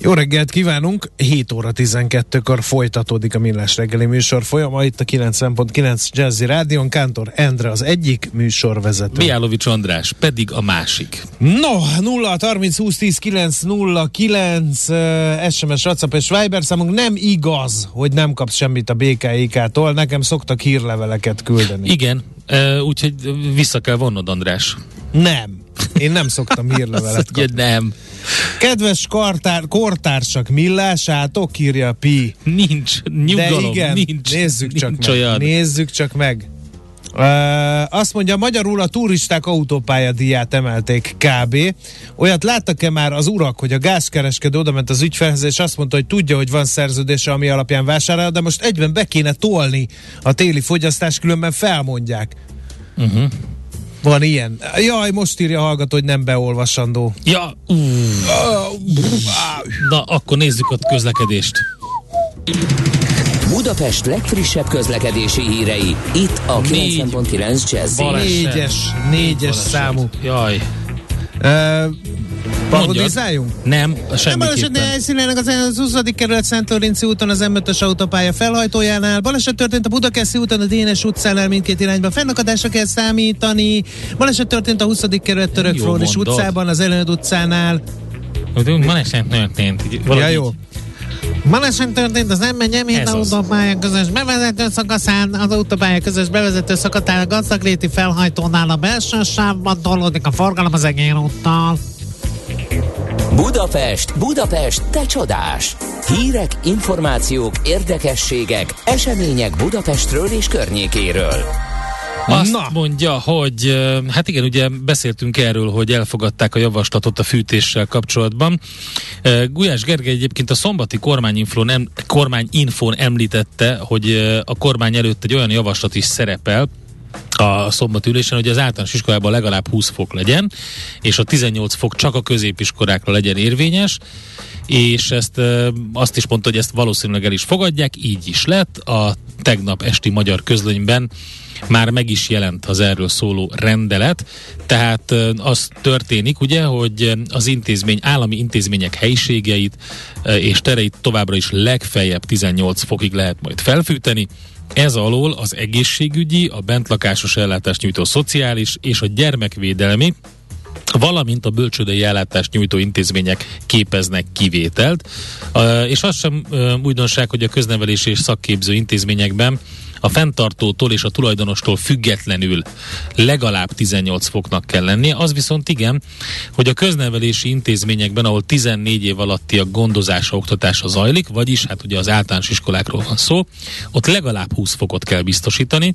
Jó reggelt kívánunk! 7 óra 12-kor folytatódik a Millás reggeli műsor folyama itt a 90.9 Jazzy Rádion. Kántor Endre az egyik műsorvezető. Miálovics András pedig a másik. No, 0 30 20 10 9 0 9 uh, SMS, WhatsApp és Viber számunk nem igaz, hogy nem kapsz semmit a BKIK-tól. Nekem szoktak hírleveleket küldeni. Igen, eh, úgyhogy vissza kell vonnod, András. nem. Én nem szoktam hírlevelet <laughs> kapni. nem. Kedves kartár, kortársak, millásátok, írja Pi. Nincs, nyugalom, De igen, nincs. nézzük csak nincs meg. olyan. Nézzük csak meg. Uh, azt mondja, magyarul a turisták autópályadíját emelték kb. Olyat láttak-e már az urak, hogy a gázkereskedő oda ment az ügyfelhez, és azt mondta, hogy tudja, hogy van szerződése, ami alapján vásárol, de most egyben be kéne tolni a téli fogyasztás, különben felmondják. Uh-huh. Van ilyen. Jaj, most írja a hallgató, hogy nem beolvasandó. Ja, ú. Na, akkor nézzük a közlekedést. Budapest legfrissebb közlekedési hírei, itt a Négy 90.9 Jazzy. baleset. Négyes, négyes számú. Jaj. Uh, parodizáljunk? Nem, Nem baleset semmiképpen. helyszínének az, az 20. kerület Szent Lőrinci úton az M5-ös autópálya felhajtójánál. Baleset történt a Budakeszi úton a Dénes utcánál mindkét irányban. Fennakadásra kell számítani. Baleset történt a 20. kerület Török mondod. utcában az Előd utcánál. Baleset történt. Így Ja, jó. Baleset történt az m 1 Ez az. autópálya közös bevezető szakaszán, az autópálya közös bevezető szakaszán a gazdagréti felhajtónál a belső sávban tolódik a forgalom az egér úttal. Budapest, Budapest, te csodás! Hírek, információk, érdekességek, események Budapestről és környékéről. Azt Na. mondja, hogy hát igen, ugye beszéltünk erről, hogy elfogadták a javaslatot a fűtéssel kapcsolatban. Gulyás Gergely egyébként a szombati kormányinfón, em, kormányinfón említette, hogy a kormány előtt egy olyan javaslat is szerepel, a szombati ülésen, hogy az általános iskolában legalább 20 fok legyen, és a 18 fok csak a középiskolákra legyen érvényes, és ezt azt is mondta, hogy ezt valószínűleg el is fogadják, így is lett. A tegnap esti magyar közlönyben már meg is jelent az erről szóló rendelet, tehát az történik ugye, hogy az intézmény, állami intézmények helyiségeit és tereit továbbra is legfeljebb 18 fokig lehet majd felfűteni, ez alól az egészségügyi, a bentlakásos ellátást nyújtó szociális és a gyermekvédelmi valamint a bölcsődei ellátást nyújtó intézmények képeznek kivételt. És az sem újdonság, hogy a köznevelési és szakképző intézményekben a fenntartótól és a tulajdonostól függetlenül legalább 18 foknak kell lennie. Az viszont igen, hogy a köznevelési intézményekben, ahol 14 év alatti a gondozása, oktatása zajlik, vagyis hát ugye az általános iskolákról van szó, ott legalább 20 fokot kell biztosítani,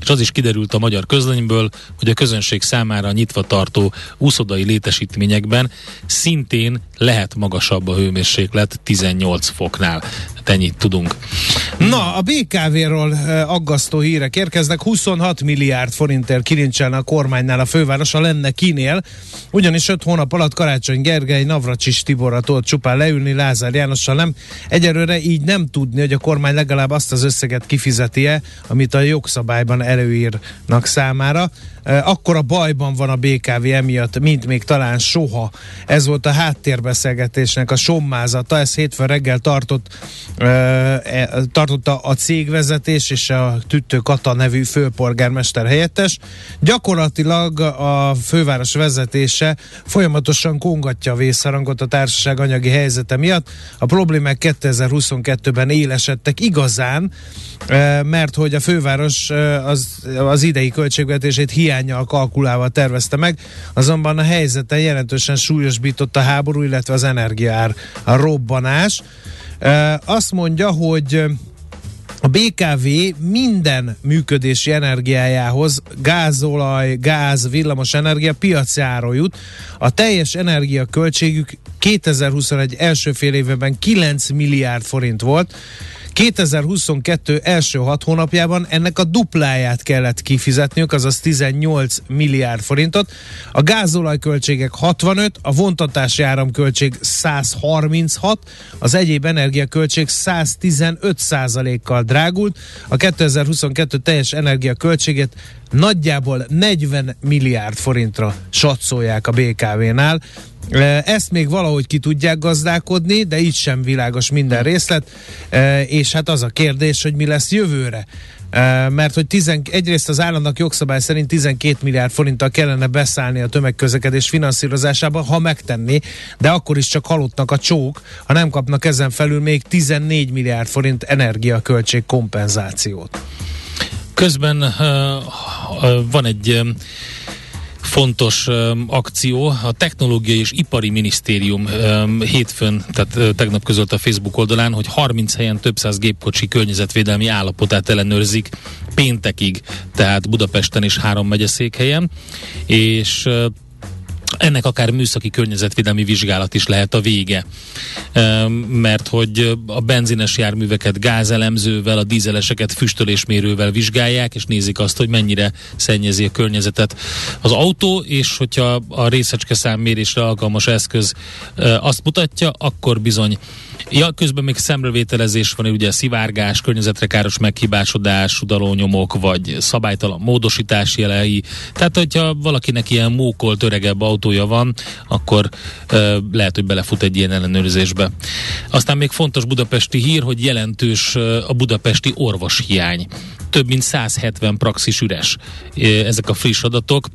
és az is kiderült a magyar közlönyből, hogy a közönség számára nyitva tartó úszodai létesítményekben szintén lehet magasabb a hőmérséklet 18 foknál. Hát ennyit tudunk. Na, a BKV-ról aggasztó hírek érkeznek. 26 milliárd forintért kilincselne a kormánynál a fővárosa lenne kinél, ugyanis 5 hónap alatt Karácsony Gergely, Navracsis Tiborra tudott csupán leülni, Lázár Jánossal nem. Egyelőre így nem tudni, hogy a kormány legalább azt az összeget kifizeti-e, amit a jogszabályban előírnak számára. Akkor a bajban van a BKV emiatt, mint még talán soha. Ez volt a háttérbeszélgetésnek a sommázata, ez hétfőn reggel tartott, e, tartotta a cégvezetés és a Tüttő Kata nevű főpolgármester helyettes. Gyakorlatilag a főváros vezetése folyamatosan kongatja a vészharangot a társaság anyagi helyzete miatt. A problémák 2022-ben élesedtek igazán, mert hogy a főváros az, az idei költségvetését hiányjal kalkulálva tervezte meg, azonban a helyzeten jelentősen súlyosbított a háború, illetve az energiaár a robbanás. Azt mondja, hogy a BKV minden működési energiájához gázolaj, gáz, villamos energia piaci áron jut. A teljes energiaköltségük 2021 első fél évben 9 milliárd forint volt, 2022 első hat hónapjában ennek a dupláját kellett kifizetniük, azaz 18 milliárd forintot. A gázolajköltségek 65, a vontatási áramköltség 136, az egyéb energiaköltség 115 százalékkal drágult. A 2022 teljes energiaköltséget nagyjából 40 milliárd forintra satszolják a BKV-nál. Ezt még valahogy ki tudják gazdálkodni, de így sem világos minden részlet, és hát az a kérdés, hogy mi lesz jövőre. Mert hogy tizen, egyrészt az államnak jogszabály szerint 12 milliárd forinttal kellene beszállni a tömegközlekedés finanszírozásába, ha megtenni, de akkor is csak halottnak a csók, ha nem kapnak ezen felül még 14 milliárd forint energiaköltség kompenzációt. Közben uh, uh, van egy uh, fontos um, akció. A Technológiai és Ipari Minisztérium um, hétfőn, tehát uh, tegnap közölt a Facebook oldalán, hogy 30 helyen több száz gépkocsi környezetvédelmi állapotát ellenőrzik péntekig, tehát Budapesten és három megyeszékhelyen, és uh, ennek akár műszaki környezetvédelmi vizsgálat is lehet a vége. Mert hogy a benzines járműveket gázelemzővel, a dízeleseket füstölésmérővel vizsgálják, és nézik azt, hogy mennyire szennyezi a környezetet az autó, és hogyha a részecske számmérésre alkalmas eszköz azt mutatja, akkor bizony Ja, közben még szemrevételezés van, ugye szivárgás, környezetre káros meghibásodás, sudalónyomok, vagy szabálytalan módosítás jelei. Tehát, hogyha valakinek ilyen mókolt, öregebb autója van, akkor ö, lehet, hogy belefut egy ilyen ellenőrzésbe. Aztán még fontos budapesti hír, hogy jelentős a budapesti orvoshiány. Több mint 170 praxis üres. Ezek a friss adatok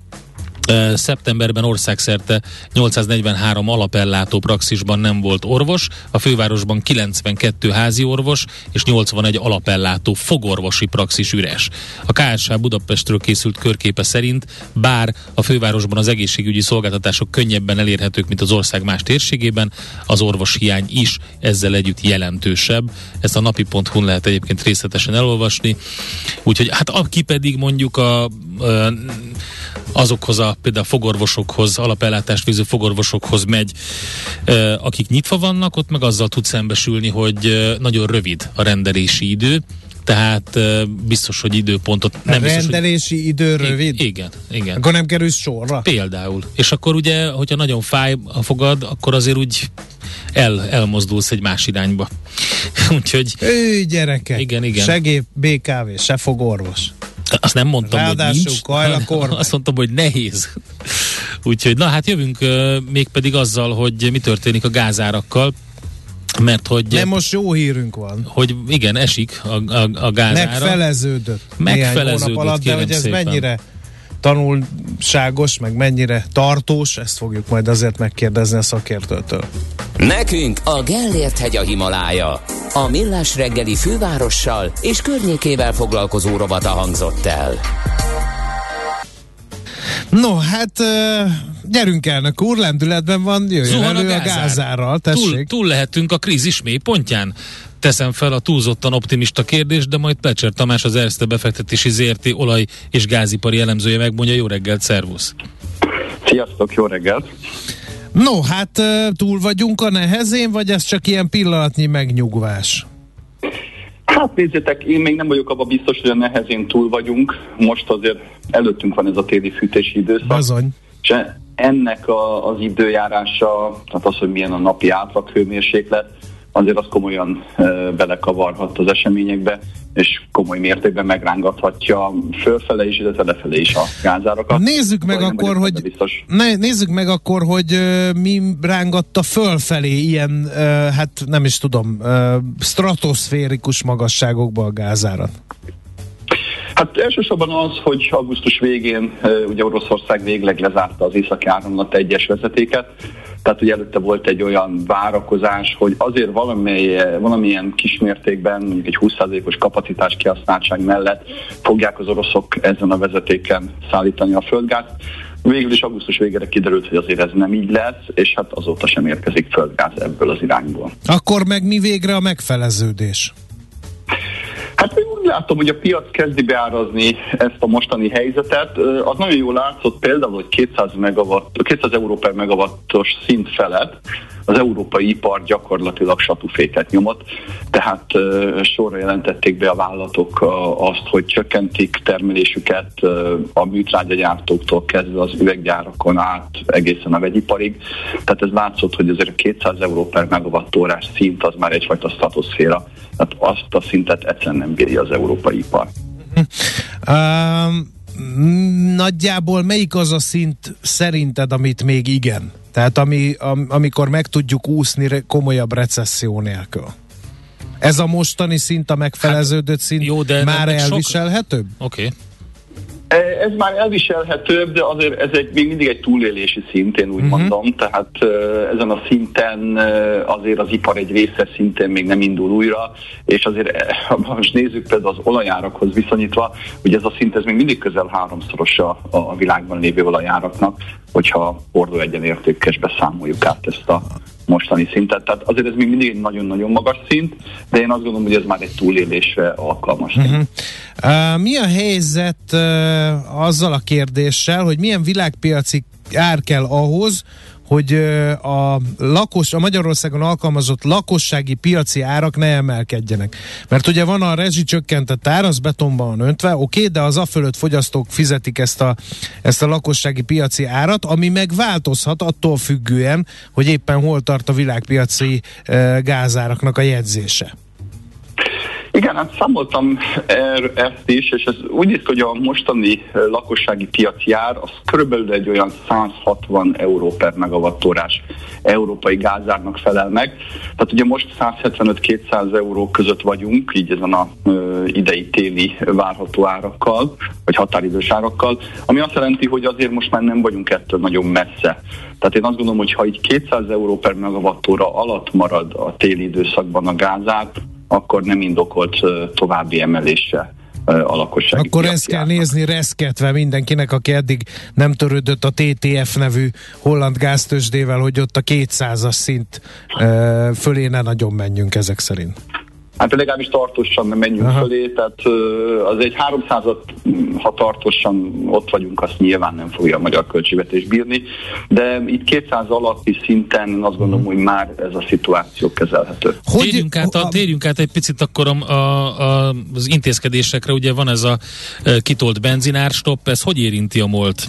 Szeptemberben országszerte 843 alapellátó praxisban nem volt orvos, a fővárosban 92 házi orvos és 81 alapellátó fogorvosi praxis üres. A KSH Budapestről készült körképe szerint, bár a fővárosban az egészségügyi szolgáltatások könnyebben elérhetők, mint az ország más térségében, az orvoshiány is ezzel együtt jelentősebb. Ezt a napi.hu lehet egyébként részletesen elolvasni. Úgyhogy hát aki pedig mondjuk a, a azokhoz a például fogorvosokhoz, alapellátást víző fogorvosokhoz megy, akik nyitva vannak, ott meg azzal tud szembesülni, hogy nagyon rövid a rendelési idő, tehát biztos, hogy időpontot nem biztos, rendelési hogy... idő rövid? Igen, igen. Akkor nem kerülsz sorra? Például. És akkor ugye, hogyha nagyon fáj a fogad, akkor azért úgy el, elmozdulsz egy más irányba. <laughs> Úgyhogy... Ő gyerekek! Igen, igen. Segély BKV, se fogorvos. Azt nem mondtam, Ráadásul hogy nincs. Azt mondtam, hogy nehéz. Úgyhogy, na hát jövünk uh, mégpedig azzal, hogy mi történik a gázárakkal. Mert hogy... Nem most jó hírünk van. Hogy igen, esik a, a, a gázára. Megfeleződött. Megfeleződött, alatt, de hogy ez szépen. mennyire tanulságos, meg mennyire tartós, ezt fogjuk majd azért megkérdezni a szakértőtől. Nekünk a Gellért hegy a Himalája. A Millás reggeli fővárossal és környékével foglalkozó robata hangzott el. No, hát gyerünk elnök úr, lendületben van, jöjjön Zuhan elő a a gázár. gázárral, Túl, tessék. túl lehetünk a krízis mély pontján. Teszem fel a túlzottan optimista kérdést, de majd Plecser Tamás az Erste befektetési ZRT olaj- és gázipari elemzője megmondja. Jó reggelt, szervusz! Sziasztok, jó reggelt! No, hát túl vagyunk a nehezén, vagy ez csak ilyen pillanatnyi megnyugvás? Hát nézzétek, én még nem vagyok abban biztos, hogy a nehezén túl vagyunk. Most azért előttünk van ez a téli fűtési időszak. Bazony. És ennek a, az időjárása, tehát az, hogy milyen a napi átlag hőmérséklet, azért az komolyan belekavarhat az eseményekbe, és komoly mértékben megrángathatja fölfele is, illetve lefelé is a gázárakat. Nézzük meg nem akkor, hogy Biztos. ne, nézzük meg akkor, hogy mi rángatta fölfelé ilyen, hát nem is tudom, stratoszférikus magasságokba a gázárat. Hát elsősorban az, hogy augusztus végén ugye Oroszország végleg lezárta az északi áramlat egyes vezetéket, tehát ugye előtte volt egy olyan várakozás, hogy azért valamely, valamilyen kismértékben, mondjuk egy 20%-os kapacitás kihasználtság mellett fogják az oroszok ezen a vezetéken szállítani a földgázt. Végül is augusztus végére kiderült, hogy azért ez nem így lesz, és hát azóta sem érkezik földgáz ebből az irányból. Akkor meg mi végre a megfeleződés? Úgy látom, hogy a piac kezdi beárazni ezt a mostani helyzetet. Az nagyon jól látszott például, hogy 200, megawatt, 200 euró per megawattos szint felett az európai ipar gyakorlatilag satuféket nyomott, tehát sorra jelentették be a vállalatok azt, hogy csökkentik termelésüket a műtrágyagyártóktól kezdve az üveggyárakon át egészen a vegyiparig. Tehát ez látszott, hogy azért a 200 euró per megawattórás szint az már egyfajta stratoszféra. Tehát azt a szintet egyszerűen nem bírja az európai ipar. Um, nagyjából melyik az a szint szerinted, amit még igen? Tehát ami, am, amikor meg tudjuk úszni komolyabb recesszió nélkül. Ez a mostani szint, a megfeleződött szint jó, de már ennek sok- elviselhetőbb? Oké. Okay. E, Ez már elviselhetőbb, de azért ez egy, még mindig egy túlélési szint, én úgy uh-huh. mondom. Tehát e, ezen a szinten e, azért az ipar egy része szintén még nem indul újra, és azért ha most nézzük például az olajárakhoz viszonyítva, hogy ez a szint ez még mindig közel háromszorosa a, a világban lévő olajáraknak, hogyha hordó egyenértékesbe számoljuk át ezt a mostani szintet. Tehát azért ez még mindig egy nagyon-nagyon magas szint, de én azt gondolom, hogy ez már egy túlélésre alkalmas. Uh-huh. Uh, mi a helyzet uh, azzal a kérdéssel, hogy milyen világpiaci ár kell ahhoz, hogy a lakos, a Magyarországon alkalmazott lakossági piaci árak ne emelkedjenek. Mert ugye van a rezsicsökkentett ár, az betonban van öntve, oké, de az a fölött fogyasztók fizetik ezt a, ezt a lakossági piaci árat, ami meg változhat attól függően, hogy éppen hol tart a világpiaci uh, gázáraknak a jegyzése. Igen, hát számoltam er, ezt is, és ez úgy néz hogy a mostani lakossági piaci ár az körülbelül egy olyan 160 euró per megawattórás európai gázárnak felel meg. Tehát ugye most 175-200 euró között vagyunk, így ezen a ö, idei téli várható árakkal, vagy határidős árakkal, ami azt jelenti, hogy azért most már nem vagyunk ettől nagyon messze. Tehát én azt gondolom, hogy ha így 200 euró per megawattóra alatt marad a téli időszakban a gázár, akkor nem indokolt további emelése a lakossági Akkor ezt kell nézni reszketve mindenkinek, aki eddig nem törődött a TTF nevű holland gáztősdével, hogy ott a 200-as szint fölé ne nagyon menjünk ezek szerint. Hát legalábbis tartósan nem menjünk Aha. Fölé, tehát az egy 300-at, ha tartósan ott vagyunk, azt nyilván nem fogja a magyar költségvetés bírni, de itt 200 alatti szinten én azt gondolom, hogy már ez a szituáció kezelhető. Térjünk, át, a, térjünk át egy picit akkor a, a, az intézkedésekre. Ugye van ez a kitolt benzinárstopp, ez hogy érinti a molt?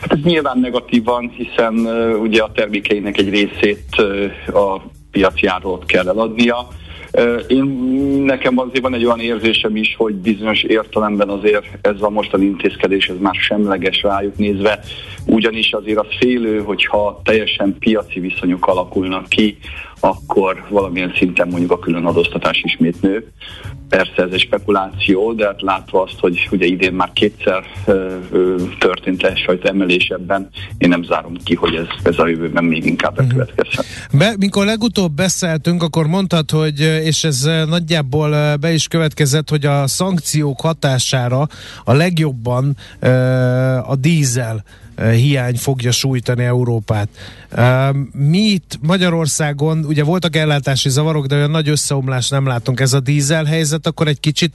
Hát ez nyilván negatívan, hiszen uh, ugye a termékeinek egy részét uh, a piaci áról kell eladnia. Én, nekem azért van egy olyan érzésem is, hogy bizonyos értelemben azért ez a mostani intézkedés ez már semleges rájuk nézve, ugyanis azért az félő, hogyha teljesen piaci viszonyok alakulnak ki, akkor valamilyen szinten mondjuk a külön adóztatás ismét nő. Persze ez egy spekuláció, de hát látva azt, hogy ugye idén már kétszer ö, ö, történt egyfajta emelés ebben, én nem zárom ki, hogy ez, ez a jövőben még inkább mhm. bekövetkezhet. Be, mikor legutóbb beszéltünk, akkor mondtad, hogy, és ez nagyjából be is következett, hogy a szankciók hatására a legjobban ö, a dízel hiány fogja sújtani Európát. Mi itt Magyarországon, ugye voltak ellátási zavarok, de olyan nagy összeomlás nem látunk. Ez a dízel helyzet akkor egy kicsit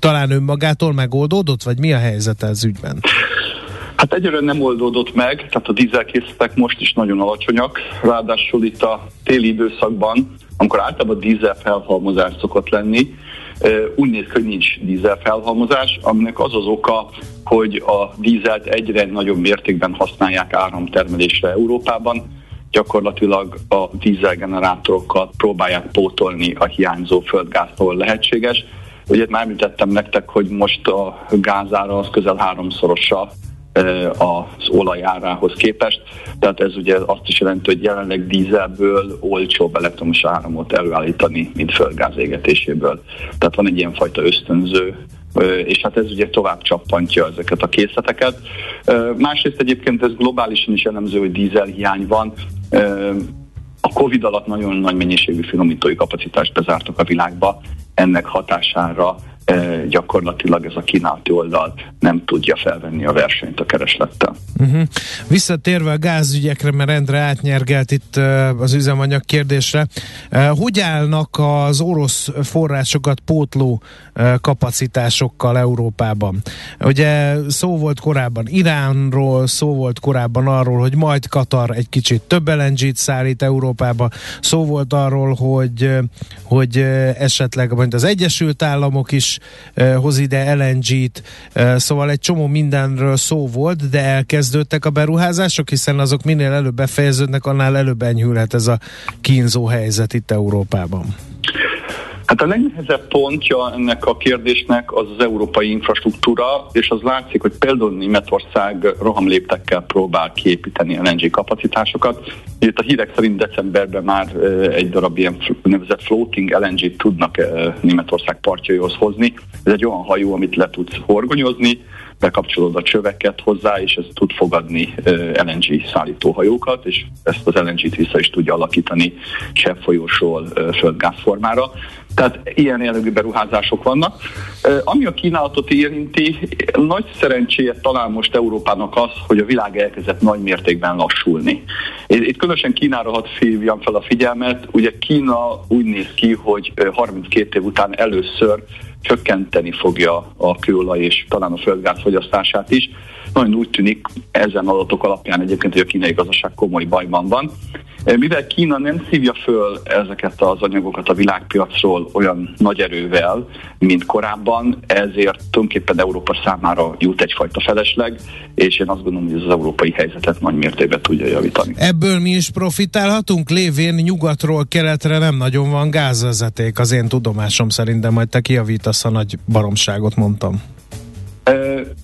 talán önmagától megoldódott, vagy mi a helyzet ez ügyben? Hát egyre nem oldódott meg, tehát a dízelkészletek most is nagyon alacsonyak, ráadásul itt a téli időszakban, amikor általában dízel felhalmozás szokott lenni, úgy néz ki, hogy nincs dízel felhalmozás, aminek az az oka, hogy a dízelt egyre nagyobb mértékben használják áramtermelésre Európában, gyakorlatilag a dízelgenerátorokat próbálják pótolni a hiányzó földgáztól lehetséges. Ugye már említettem nektek, hogy most a gázára az közel háromszorosa az olajárához képest. Tehát ez ugye azt is jelenti, hogy jelenleg dízelből olcsóbb elektromos áramot előállítani, mint földgáz égetéséből. Tehát van egy ilyenfajta ösztönző és hát ez ugye tovább csappantja ezeket a készleteket. Másrészt egyébként ez globálisan is jellemző, hogy dízel hiány van. A Covid alatt nagyon nagy mennyiségű finomítói kapacitást bezártak a világba, ennek hatására gyakorlatilag ez a kínálati oldal nem tudja felvenni a versenyt a kereslettel. Uh-huh. Visszatérve a gázügyekre, mert Endre átnyergelt itt az üzemanyag kérdésre, hogy állnak az orosz forrásokat pótló kapacitásokkal Európában? Ugye szó volt korábban Iránról, szó volt korábban arról, hogy majd Katar egy kicsit több LNG-t szállít Európába, szó volt arról, hogy, hogy esetleg majd az Egyesült Államok is hoz ide LNG-t, szóval egy csomó mindenről szó volt, de elkezdődtek a beruházások, hiszen azok minél előbb befejeződnek, annál előbb enyhülhet ez a kínzó helyzet itt Európában. Hát a legnehezebb pontja ennek a kérdésnek az az európai infrastruktúra, és az látszik, hogy például Németország rohamléptekkel próbál kiépíteni LNG kapacitásokat. Itt a hírek szerint decemberben már egy darab ilyen nevezett floating LNG-t tudnak Németország partjaihoz hozni. Ez egy olyan hajó, amit le tudsz horgonyozni, bekapcsolod a csöveket hozzá, és ez tud fogadni LNG szállítóhajókat, és ezt az LNG-t vissza is tudja alakítani cseppfolyósról földgázformára. Tehát ilyen jellegű beruházások vannak. Ami a kínálatot érinti, nagy szerencséje talán most Európának az, hogy a világ elkezdett nagy mértékben lassulni. Itt különösen Kínára hadd fívjam fel a figyelmet. Ugye Kína úgy néz ki, hogy 32 év után először csökkenteni fogja a kőolaj és talán a földgáz fogyasztását is. Nagyon úgy tűnik ezen adatok alapján egyébként, hogy a kínai gazdaság komoly bajban van. Mivel Kína nem szívja föl ezeket az anyagokat a világpiacról olyan nagy erővel, mint korábban, ezért tulajdonképpen Európa számára jut egyfajta felesleg, és én azt gondolom, hogy ez az európai helyzetet nagy mértékben tudja javítani. Ebből mi is profitálhatunk, lévén nyugatról keletre nem nagyon van gázvezeték, az én tudomásom szerint, de majd te kiavítasz, a nagy baromságot mondtam.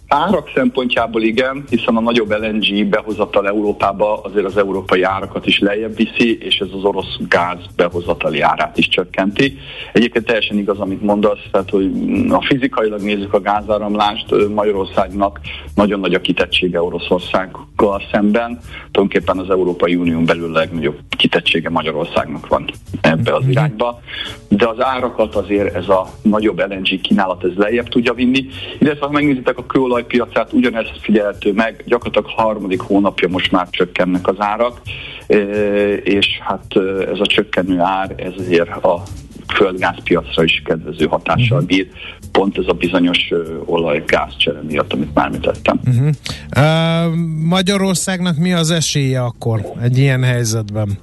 Árak szempontjából igen, hiszen a nagyobb LNG behozatal Európába azért az európai árakat is lejjebb viszi, és ez az orosz gáz behozatali árát is csökkenti. Egyébként teljesen igaz, amit mondasz, tehát hogy a fizikailag nézzük a gázáramlást, Magyarországnak nagyon nagy a kitettsége Oroszországgal szemben. Tulajdonképpen az Európai Unión belül legnagyobb kitettsége Magyarországnak van ebbe az irányba, de az árakat azért ez a nagyobb LNG kínálat ez lejjebb tudja vinni, illetve ha megnézitek a kőolajpiacát, ugyanezt figyelhető meg, gyakorlatilag harmadik hónapja most már csökkennek az árak, és hát ez a csökkenő ár, ez azért a földgázpiacra is kedvező hatással bír, pont ez a bizonyos olaj-gáz csere miatt, amit már említettem. Uh-huh. Uh, Magyarországnak mi az esélye akkor egy ilyen helyzetben?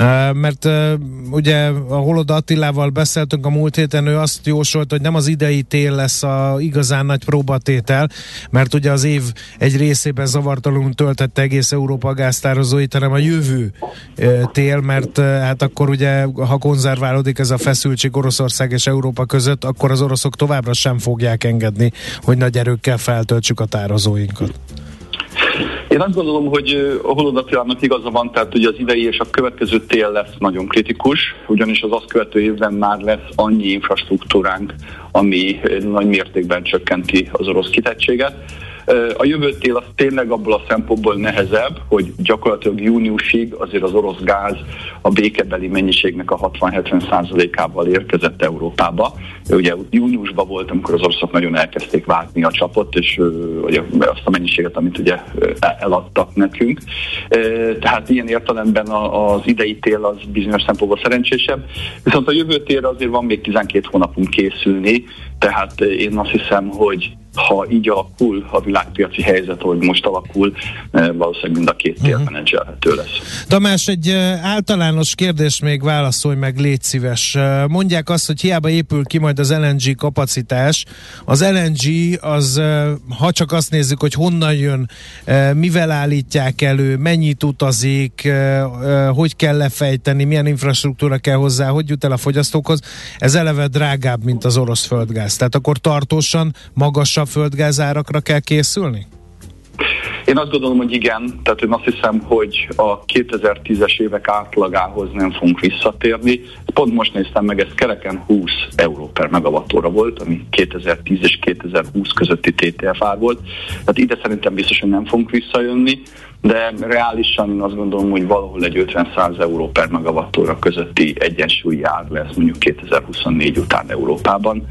Uh, mert uh, ugye a Holoda Attilával beszéltünk a múlt héten, ő azt jósolt, hogy nem az idei tél lesz a igazán nagy próbatétel, mert ugye az év egy részében zavartalanul töltette egész Európa gáztározóit, hanem a jövő uh, tél, mert uh, hát akkor ugye, ha konzerválódik ez a feszültség Oroszország és Európa között, akkor az oroszok továbbra sem fogják engedni, hogy nagy erőkkel feltöltsük a tározóinkat. Én azt gondolom, hogy a Holodaciának igaza van, tehát hogy az idei és a következő tél lesz nagyon kritikus, ugyanis az azt követő évben már lesz annyi infrastruktúránk, ami nagy mértékben csökkenti az orosz kitettséget. A jövő tél az tényleg abból a szempontból nehezebb, hogy gyakorlatilag júniusig azért az orosz gáz a békebeli mennyiségnek a 60-70%-ával érkezett Európába. Ugye júniusban volt, amikor az oroszok nagyon elkezdték váltni a csapot, és ugye, azt a mennyiséget, amit ugye eladtak nekünk. Tehát ilyen értelemben az idei tél az bizonyos szempontból szerencsésebb. Viszont a jövő azért van még 12 hónapunk készülni, tehát én azt hiszem, hogy ha így alakul a világpiaci helyzet, hogy most alakul, eh, valószínűleg mind a két tér uh-huh. menedzselhető lesz. Tamás, egy eh, általános kérdés még válaszolj meg, légy szíves. Eh, mondják azt, hogy hiába épül ki majd az LNG kapacitás. Az LNG az, ha csak azt nézzük, hogy honnan jön, mivel állítják elő, mennyit utazik, hogy kell lefejteni, milyen infrastruktúra kell hozzá, hogy jut el a fogyasztókhoz, ez eleve drágább, mint az orosz földgáz. Tehát akkor tartósan magasabb földgázárakra kell készülni? Én azt gondolom, hogy igen, tehát én azt hiszem, hogy a 2010-es évek átlagához nem fogunk visszatérni. Pont most néztem meg, ez kereken 20 euró per megawattóra volt, ami 2010 és 2020 közötti TTF ár volt. Tehát ide szerintem biztos, hogy nem fogunk visszajönni, de reálisan azt gondolom, hogy valahol egy 50-100 euró per megawattóra közötti egyensúlyi ár lesz mondjuk 2024 után Európában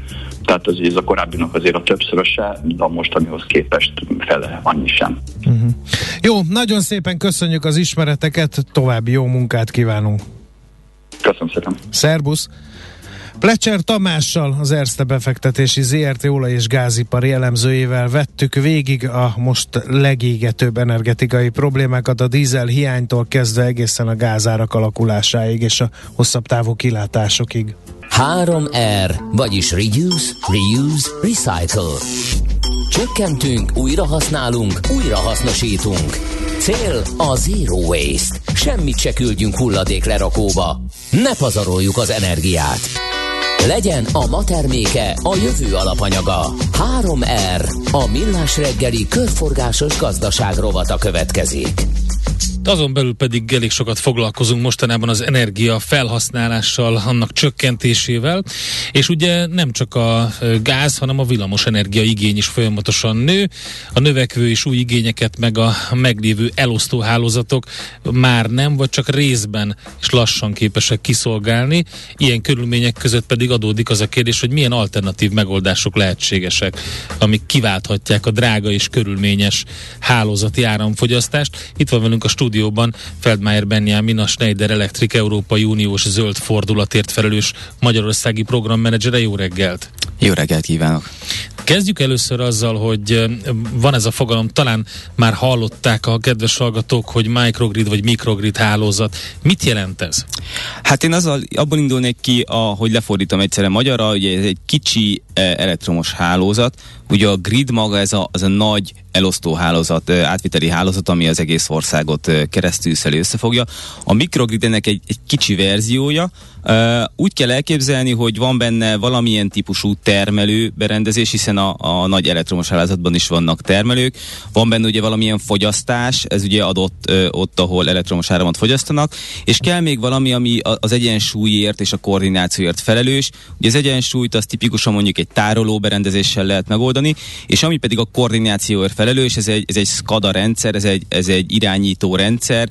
tehát az, ez a korábbinak azért a többszöröse, de a mostanihoz képest fele annyi sem. Uh-huh. Jó, nagyon szépen köszönjük az ismereteket, további jó munkát kívánunk. Köszönöm szépen. Szerbusz! Plecser Tamással, az Erste befektetési ZRT olaj- és gázipari elemzőjével vettük végig a most legégetőbb energetikai problémákat, a dízel hiánytól kezdve egészen a gázárak alakulásáig és a hosszabb távú kilátásokig. 3R, vagyis Reduce, Reuse, Recycle. Csökkentünk, újrahasználunk, újrahasznosítunk. Cél a Zero Waste. Semmit se küldjünk hulladék lerakóba. Ne pazaroljuk az energiát. Legyen a ma terméke a jövő alapanyaga. 3R, a millás reggeli körforgásos gazdaság rovata következik. Azon belül pedig elég sokat foglalkozunk mostanában az energia felhasználással, annak csökkentésével, és ugye nem csak a gáz, hanem a villamos energia igény is folyamatosan nő. A növekvő és új igényeket meg a meglévő elosztó hálózatok már nem, vagy csak részben és lassan képesek kiszolgálni. Ilyen körülmények között pedig adódik az a kérdés, hogy milyen alternatív megoldások lehetségesek, amik kiválthatják a drága és körülményes hálózati áramfogyasztást. Itt van velünk a stúdió stúdióban Feldmeier Benjamin, a Schneider Electric Európai Uniós zöld fordulatért felelős magyarországi programmenedzsere. Jó reggelt! Jó reggelt kívánok! Kezdjük először azzal, hogy van ez a fogalom, talán már hallották a kedves hallgatók, hogy microgrid vagy mikrogrid hálózat. Mit jelent ez? Hát én azzal, abból indulnék ki, a, hogy lefordítom egyszerre magyarra, hogy ez egy kicsi elektromos hálózat, Ugye a grid maga ez a, az a nagy elosztó hálózat, átviteli hálózat, ami az egész országot keresztül szeli összefogja. A mikrogrid ennek egy, egy kicsi verziója, úgy kell elképzelni, hogy van benne valamilyen típusú termelő berendezés, hiszen a, a nagy elektromos hálózatban is vannak termelők. Van benne ugye valamilyen fogyasztás, ez ugye adott ott, ahol elektromos áramot fogyasztanak, és kell még valami, ami az egyensúlyért és a koordinációért felelős. Ugye az egyensúlyt az tipikusan mondjuk egy tároló berendezéssel lehet megoldani, és ami pedig a koordinációért felelős, ez egy, ez egy SCADA rendszer, ez egy, ez egy irányító rendszer,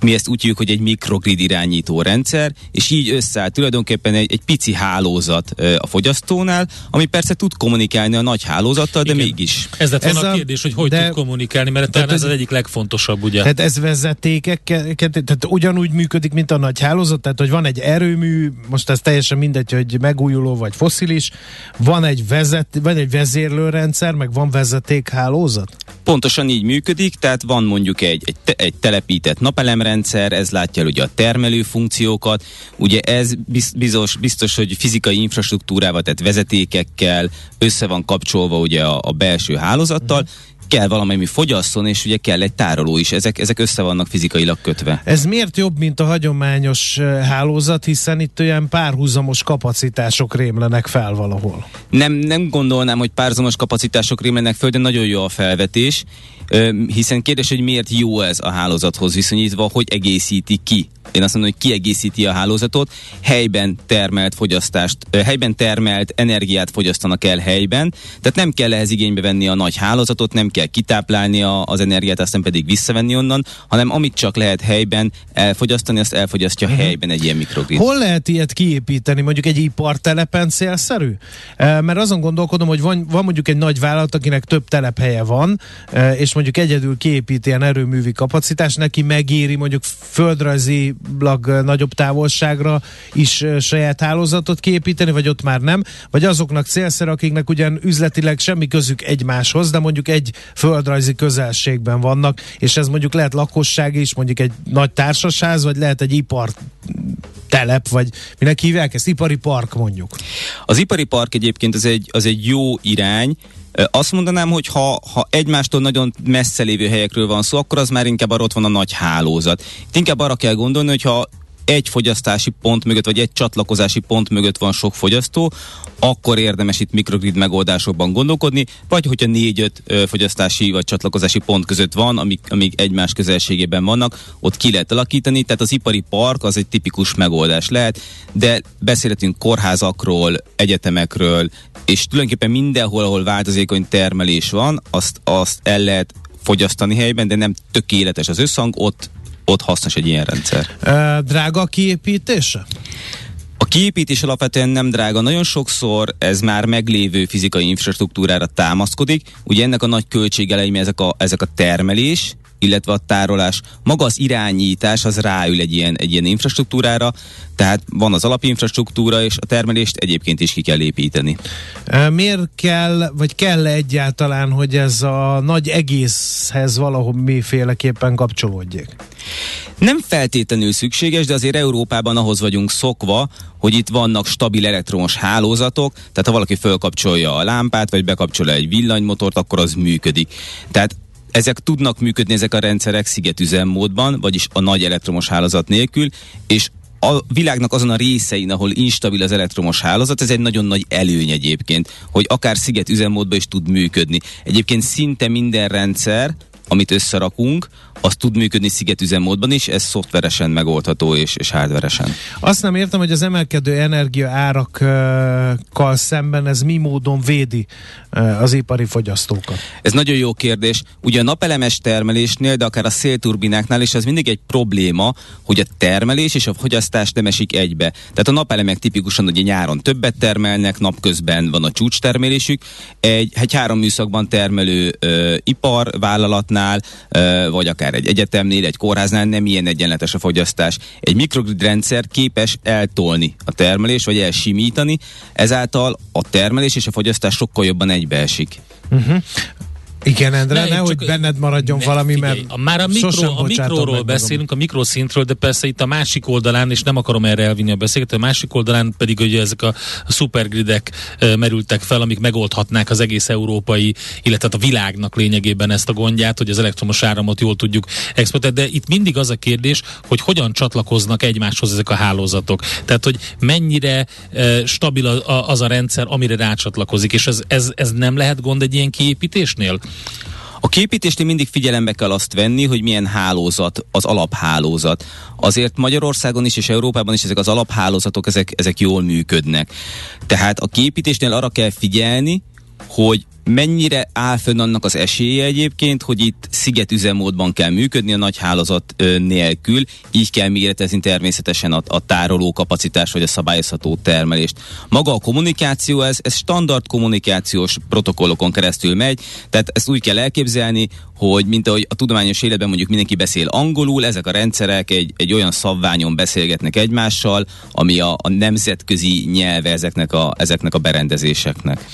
mi ezt úgy hívjuk, hogy egy mikrogrid irányító rendszer, és így összeáll tulajdonképpen egy, egy pici hálózat a fogyasztónál, ami persze tud kommunikálni a nagy hálózattal, de Igen. mégis. Ez lett volna a kérdés, hogy hogy de, tud kommunikálni, mert talán ez, ez az egyik legfontosabb, ugye? Tehát ez vezetékek, tehát ugyanúgy működik, mint a nagy hálózat, tehát hogy van egy erőmű, most ez teljesen mindegy, hogy megújuló vagy foszilis, van egy, vezet, van egy vezérlőrendszer, meg van vezetékhálózat? Pontosan így működik, tehát van mondjuk egy, egy, te, egy telepített napelemrendszer, ez látja ugye a termelő funkciókat, ugye ez biztos, biztos, hogy fizikai infrastruktúrával, tehát vezetékekkel össze van kapcsolva ugye a, a belső hálózattal, uh-huh kell valami fogyasszon, és ugye kell egy tároló is. Ezek, ezek össze vannak fizikailag kötve. Ez miért jobb, mint a hagyományos hálózat, hiszen itt olyan párhuzamos kapacitások rémlenek fel valahol? Nem, nem gondolnám, hogy párhuzamos kapacitások rémlenek fel, de nagyon jó a felvetés. Hiszen kérdés, hogy miért jó ez a hálózathoz viszonyítva, hogy egészíti ki én azt mondom, hogy kiegészíti a hálózatot, helyben termelt fogyasztást, helyben termelt energiát fogyasztanak el helyben, tehát nem kell ehhez igénybe venni a nagy hálózatot, nem kell kitáplálni a, az energiát, aztán pedig visszavenni onnan, hanem amit csak lehet helyben elfogyasztani, azt elfogyasztja uh-huh. helyben egy ilyen mikrogrid. Hol lehet ilyet kiépíteni, mondjuk egy ipartelepen célszerű? Mert azon gondolkodom, hogy van, van mondjuk egy nagy vállalat, akinek több telephelye van, és mondjuk egyedül kiépít ilyen erőművi kapacitás, neki megéri mondjuk földrajzi nagyobb távolságra is saját hálózatot kiépíteni, vagy ott már nem, vagy azoknak célszer, akiknek ugyan üzletileg semmi közük egymáshoz, de mondjuk egy földrajzi közelségben vannak, és ez mondjuk lehet lakosság is, mondjuk egy nagy társasház, vagy lehet egy ipar telep, vagy minek hívják ezt? Ipari park mondjuk. Az ipari park egyébként az egy, az egy jó irány, azt mondanám, hogy ha, ha egymástól nagyon messze lévő helyekről van szó, akkor az már inkább arra ott van a nagy hálózat. Itt inkább arra kell gondolni, hogy ha egy fogyasztási pont mögött, vagy egy csatlakozási pont mögött van sok fogyasztó, akkor érdemes itt mikrogrid megoldásokban gondolkodni, vagy hogyha négy-öt fogyasztási vagy csatlakozási pont között van, amik, amik egymás közelségében vannak, ott ki lehet alakítani, tehát az ipari park az egy tipikus megoldás lehet, de beszélhetünk kórházakról, egyetemekről, és tulajdonképpen mindenhol, ahol változékony termelés van, azt, azt el lehet fogyasztani helyben, de nem tökéletes az összhang, ott ott hasznos egy ilyen rendszer. Drága a kiépítése? A kiépítés alapvetően nem drága. Nagyon sokszor ez már meglévő fizikai infrastruktúrára támaszkodik. Ugye ennek a nagy költségelejme ezek a, ezek a termelés, illetve a tárolás, maga az irányítás az ráül egy ilyen, egy ilyen infrastruktúrára, tehát van az alapinfrastruktúra, és a termelést egyébként is ki kell építeni. Miért kell, vagy kell egyáltalán, hogy ez a nagy egészhez valahogy miféleképpen kapcsolódjék? Nem feltétlenül szükséges, de azért Európában ahhoz vagyunk szokva, hogy itt vannak stabil elektromos hálózatok, tehát ha valaki fölkapcsolja a lámpát, vagy bekapcsolja egy villanymotort, akkor az működik. Tehát ezek tudnak működni, ezek a rendszerek szigetüzemmódban, vagyis a nagy elektromos hálózat nélkül, és a világnak azon a részein, ahol instabil az elektromos hálózat, ez egy nagyon nagy előny egyébként, hogy akár sziget üzemmódban is tud működni. Egyébként szinte minden rendszer, amit összerakunk, az tud működni szigetüzemmódban is, ez szoftveresen megoldható és, és hardveresen. Azt nem értem, hogy az emelkedő energia árakkal szemben ez mi módon védi az ipari fogyasztókat? Ez nagyon jó kérdés. Ugye a napelemes termelésnél, de akár a szélturbináknál is ez mindig egy probléma, hogy a termelés és a fogyasztás nem esik egybe. Tehát a napelemek tipikusan ugye nyáron többet termelnek, napközben van a csúcstermelésük. Egy, egy három műszakban termelő ö, iparvállalatnál, ö, vagy akár egy egyetemnél, egy kórháznál nem ilyen egyenletes a fogyasztás. Egy mikrogrid rendszer képes eltolni a termelés, vagy elsimítani, ezáltal a termelés és a fogyasztás sokkal jobban egybeesik. Uh-huh. Igen, Endre, ne, nehogy benned maradjon ne, valami, figyelj, mert a, Már a, mikro, a mikróról beszélünk, a mikroszintről, de persze itt a másik oldalán, és nem akarom erre elvinni a beszélgetést, a másik oldalán pedig hogy ezek a, a szupergridek e, merültek fel, amik megoldhatnák az egész európai, illetve a világnak lényegében ezt a gondját, hogy az elektromos áramot jól tudjuk exportálni, de itt mindig az a kérdés, hogy hogyan csatlakoznak egymáshoz ezek a hálózatok. Tehát, hogy mennyire e, stabil a, az a rendszer, amire rácsatlakozik, és ez, ez, ez nem lehet gond egy ilyen kiépítésnél? A képítésnél mindig figyelembe kell azt venni, hogy milyen hálózat az alaphálózat. Azért Magyarországon is és Európában is ezek az alaphálózatok, ezek, ezek jól működnek. Tehát a képítésnél arra kell figyelni, hogy mennyire áll fönn annak az esélye egyébként, hogy itt szigetüzemmódban kell működni a nagy hálózat nélkül, így kell méretezni természetesen a, a tároló kapacitás vagy a szabályozható termelést. Maga a kommunikáció, ez, ez standard kommunikációs protokollokon keresztül megy, tehát ezt úgy kell elképzelni, hogy mint ahogy a tudományos életben mondjuk mindenki beszél angolul, ezek a rendszerek egy, egy olyan szabványon beszélgetnek egymással, ami a, a nemzetközi nyelve ezeknek a, ezeknek a berendezéseknek.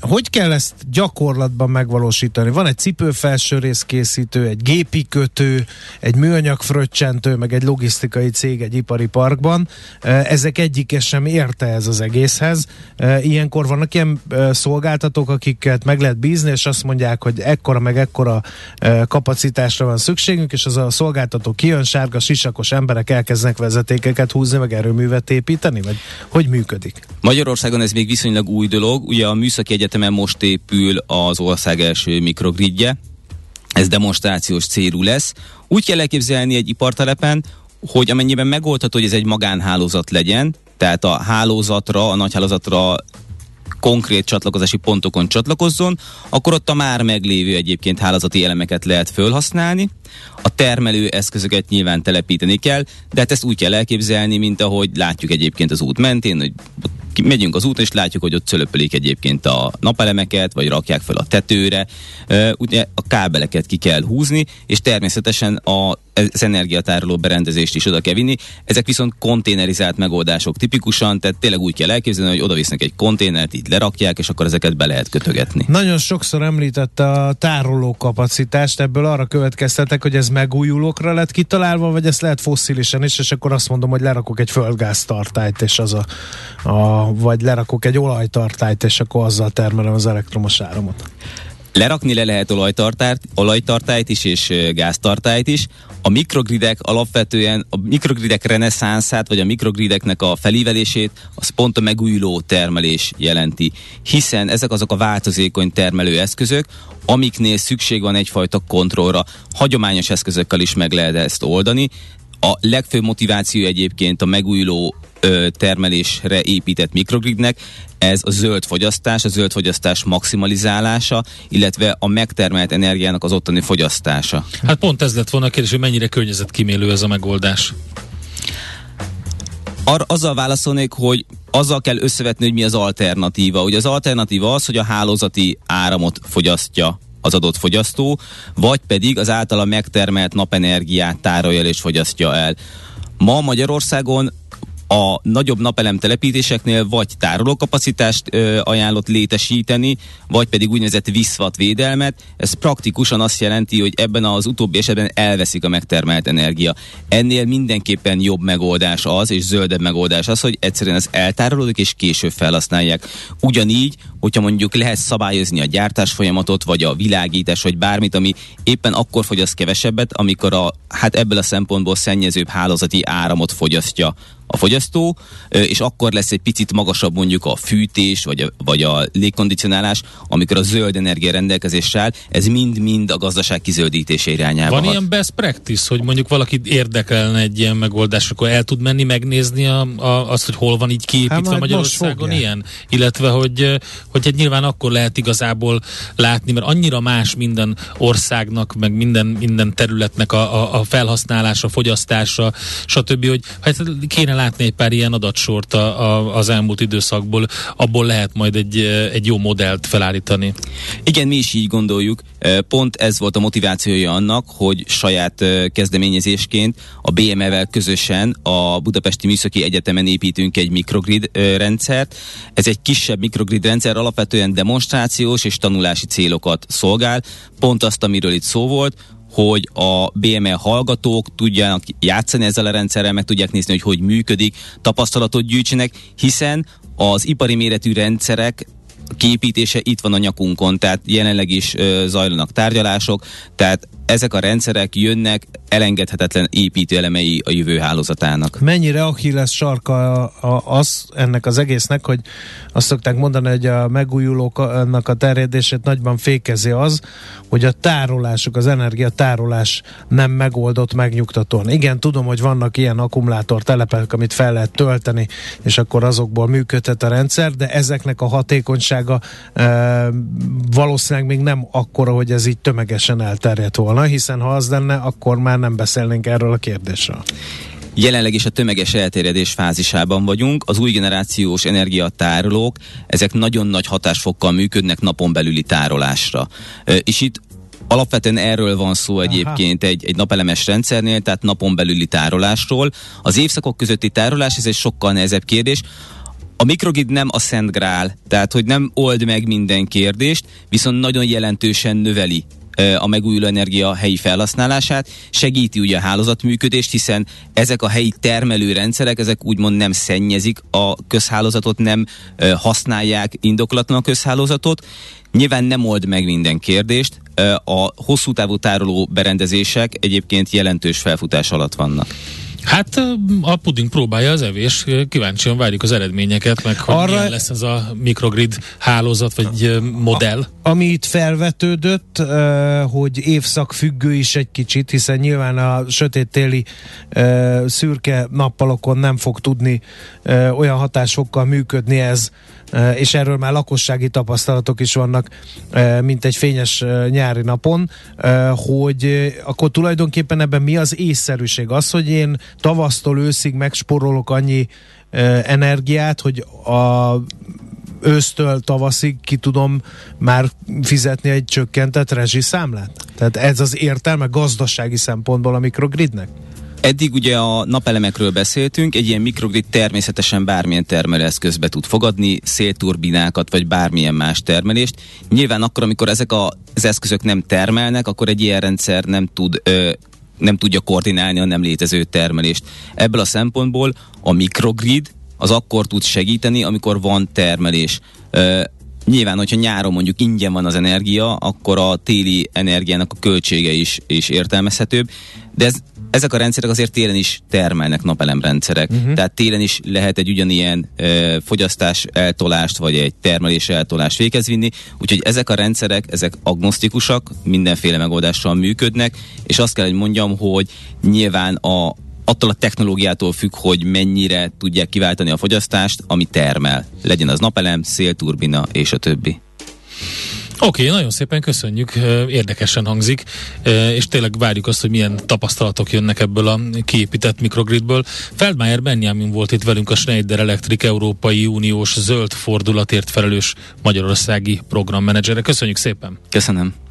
Hogy kell ezt gyakorlatban megvalósítani? Van egy cipőfelső részkészítő, egy gépi kötő, egy műanyag fröccsentő, meg egy logisztikai cég egy ipari parkban. Ezek egyike sem érte ez az egészhez. Ilyenkor vannak ilyen szolgáltatók, akiket meg lehet bízni, és azt mondják, hogy ekkora meg ekkora kapacitásra van szükségünk, és az a szolgáltató kijön, sárga, sisakos emberek elkezdenek vezetékeket húzni, meg erőművet építeni, vagy hogy működik? Magyarországon ez még viszonylag új dolog. Ugye a Műszaki Egyetemen most épül az ország első mikrogridje, ez demonstrációs célú lesz. Úgy kell elképzelni egy ipartelepen, hogy amennyiben megoldható, hogy ez egy magánhálózat legyen, tehát a hálózatra, a nagy hálózatra konkrét csatlakozási pontokon csatlakozzon, akkor ott a már meglévő egyébként hálózati elemeket lehet fölhasználni. A termelő eszközöket nyilván telepíteni kell, de hát ezt úgy kell elképzelni, mint ahogy látjuk egyébként az út mentén, hogy megyünk az úton, és látjuk, hogy ott cölöpölik egyébként a napelemeket, vagy rakják fel a tetőre. Ugye a kábeleket ki kell húzni, és természetesen a az energiatároló berendezést is oda kell vinni. Ezek viszont konténerizált megoldások tipikusan, tehát tényleg úgy kell elképzelni, hogy oda visznek egy konténert, így lerakják, és akkor ezeket be lehet kötögetni. Nagyon sokszor említette a tároló kapacitást, ebből arra következtetek, hogy ez megújulókra lett kitalálva, vagy ez lehet fosszilisen is, és akkor azt mondom, hogy lerakok egy földgáztartályt, és az a, a vagy lerakok egy olajtartályt, és akkor azzal termelem az elektromos áramot. Lerakni le lehet olajtartályt, olajtartályt is és gáztartályt is. A mikrogridek alapvetően, a mikrogridek reneszánszát, vagy a mikrogrideknek a felívelését, az pont a megújuló termelés jelenti. Hiszen ezek azok a változékony termelő eszközök, amiknél szükség van egyfajta kontrollra. Hagyományos eszközökkel is meg lehet ezt oldani, a legfőbb motiváció egyébként a megújuló termelésre épített mikrogridnek, ez a zöld fogyasztás, a zöld fogyasztás maximalizálása, illetve a megtermelt energiának az ottani fogyasztása. Hát pont ez lett volna a kérdés, hogy mennyire környezetkímélő ez a megoldás. Ar, azzal válaszolnék, hogy azzal kell összevetni, hogy mi az alternatíva. Ugye az alternatíva az, hogy a hálózati áramot fogyasztja az adott fogyasztó, vagy pedig az általa megtermelt napenergiát tárolja és fogyasztja el. Ma Magyarországon a nagyobb napelem telepítéseknél vagy tárolókapacitást ö, ajánlott létesíteni, vagy pedig úgynevezett viszvat védelmet. Ez praktikusan azt jelenti, hogy ebben az utóbbi esetben elveszik a megtermelt energia. Ennél mindenképpen jobb megoldás az, és zöldebb megoldás az, hogy egyszerűen ez eltárolódik és később felhasználják. Ugyanígy, hogyha mondjuk lehet szabályozni a gyártás folyamatot, vagy a világítás, vagy bármit, ami éppen akkor fogyaszt kevesebbet, amikor a, hát ebből a szempontból szennyezőbb hálózati áramot fogyasztja a fogyasztó, és akkor lesz egy picit magasabb mondjuk a fűtés, vagy a, vagy a légkondicionálás, amikor a zöld energia rendelkezésre áll, ez mind-mind a gazdaság kizöldítése irányába Van hat. ilyen best practice, hogy mondjuk valaki érdekelne egy ilyen megoldás, akkor el tud menni megnézni a, a, azt, hogy hol van így kiépítve Hát Magyarországon ilyen? Illetve, hogy, hogy hát nyilván akkor lehet igazából látni, mert annyira más minden országnak, meg minden, minden területnek a, a, a felhasználása, fogyasztása, stb., hogy hát kéne látni egy pár ilyen adatsort a, a, az elmúlt időszakból, abból lehet majd egy, egy jó modellt felállítani. Igen, mi is így gondoljuk. Pont ez volt a motivációja annak, hogy saját kezdeményezésként a BME-vel közösen a Budapesti Műszaki Egyetemen építünk egy mikrogrid rendszert. Ez egy kisebb mikrogrid rendszer, alapvetően demonstrációs és tanulási célokat szolgál. Pont azt, amiről itt szó volt, hogy a BME hallgatók tudjanak játszani ezzel a rendszerrel, meg tudják nézni, hogy hogy működik, tapasztalatot gyűjtsenek, hiszen az ipari méretű rendszerek képítése itt van a nyakunkon, tehát jelenleg is ö, zajlanak tárgyalások, tehát ezek a rendszerek jönnek elengedhetetlen építőelemei a jövő hálózatának. Mennyire Achilles sarka a, az ennek az egésznek, hogy azt szokták mondani, hogy a megújulóknak a terjedését nagyban fékezi az, hogy a tárolások, az energiatárolás nem megoldott megnyugtatóan. Igen, tudom, hogy vannak ilyen akkumulátor telepek, amit fel lehet tölteni, és akkor azokból működhet a rendszer, de ezeknek a hatékonysága e, valószínűleg még nem akkora, hogy ez így tömegesen elterjedt volna, hiszen ha az lenne, akkor már nem beszélnénk erről a kérdésről. Jelenleg is a tömeges elterjedés fázisában vagyunk. Az új generációs energiatárolók, ezek nagyon nagy hatásfokkal működnek napon belüli tárolásra. És itt Alapvetően erről van szó egyébként egy, egy napelemes rendszernél, tehát napon belüli tárolásról. Az évszakok közötti tárolás, ez egy sokkal nehezebb kérdés. A mikrogrid nem a szent grál, tehát hogy nem old meg minden kérdést, viszont nagyon jelentősen növeli a megújuló energia helyi felhasználását, segíti ugye a hálózatműködést, hiszen ezek a helyi termelőrendszerek, ezek úgymond nem szennyezik a közhálózatot, nem használják indoklatlan a közhálózatot. Nyilván nem old meg minden kérdést, a hosszú távú tároló berendezések egyébként jelentős felfutás alatt vannak. Hát a puding próbálja az evés, kíváncsian várjuk az eredményeket, meg hogy Arra... milyen lesz ez a mikrogrid hálózat, vagy modell. A, ami itt felvetődött, hogy évszak függő is egy kicsit, hiszen nyilván a sötéttéli szürke nappalokon nem fog tudni olyan hatásokkal működni ez, és erről már lakossági tapasztalatok is vannak, mint egy fényes nyári napon, hogy akkor tulajdonképpen ebben mi az észszerűség? Az, hogy én tavasztól őszig megsporolok annyi energiát, hogy a ősztől tavaszig ki tudom már fizetni egy csökkentett rezsiszámlát? Tehát ez az értelme gazdasági szempontból a mikrogridnek? Eddig ugye a napelemekről beszéltünk, egy ilyen mikrogrid természetesen bármilyen termelőeszközbe tud fogadni, szélturbinákat vagy bármilyen más termelést. Nyilván akkor, amikor ezek a, az eszközök nem termelnek, akkor egy ilyen rendszer nem tud ö, nem tudja koordinálni a nem létező termelést. Ebből a szempontból a mikrogrid az akkor tud segíteni, amikor van termelés. Ö, Nyilván, hogyha nyáron mondjuk ingyen van az energia, akkor a téli energiának a költsége is, is értelmezhetőbb, de ez ezek a rendszerek azért télen is termelnek napelemrendszerek. Uh-huh. Tehát télen is lehet egy ugyanilyen ö, fogyasztás eltolást, vagy egy termelés eltolást véghez vinni. Úgyhogy ezek a rendszerek, ezek agnosztikusak, mindenféle megoldással működnek, és azt kell, hogy mondjam, hogy nyilván a, attól a technológiától függ, hogy mennyire tudják kiváltani a fogyasztást, ami termel. Legyen az napelem, szélturbina és a többi. Oké, okay, nagyon szépen köszönjük, érdekesen hangzik, és tényleg várjuk azt, hogy milyen tapasztalatok jönnek ebből a kiépített mikrogridből. Feldmeier Benjamin volt itt velünk a Schneider Electric Európai Uniós zöld fordulatért felelős magyarországi programmenedzsere. Köszönjük szépen! Köszönöm!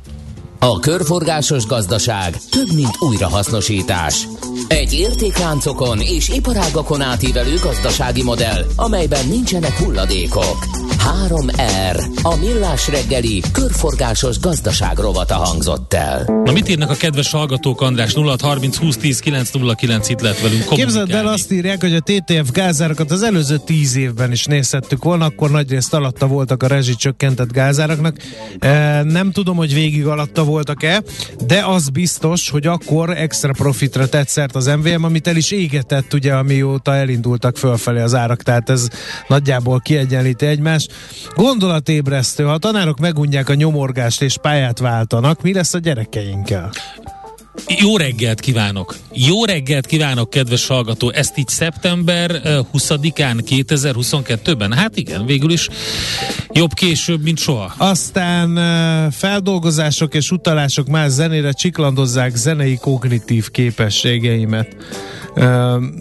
A körforgásos gazdaság több, mint újrahasznosítás. Egy értékláncokon és iparágakon átívelő gazdasági modell, amelyben nincsenek hulladékok. 3R. A millás reggeli körforgásos gazdaság rovata hangzott el. Na mit írnak a kedves hallgatók, András? 0 30 20 10 909 itt lehet velünk Képzeld el, azt írják, hogy a TTF gázárakat az előző 10 évben is nézhettük volna, akkor nagyrészt alatta voltak a rezsicsökkentett gázáraknak. E, nem tudom, hogy végig alatta voltak-e, de az biztos, hogy akkor extra profitra tett szert az MVM, amit el is égetett, ugye, amióta elindultak fölfelé az árak, tehát ez nagyjából kiegyenlíti egymást. Gondolatébresztő, ha a tanárok megunják a nyomorgást és pályát váltanak, mi lesz a gyerekeinkkel? Jó reggelt kívánok! Jó reggelt kívánok, kedves hallgató! Ezt így szeptember 20-án 2022-ben? Hát igen, végül is jobb később, mint soha. Aztán feldolgozások és utalások más zenére csiklandozzák zenei kognitív képességeimet.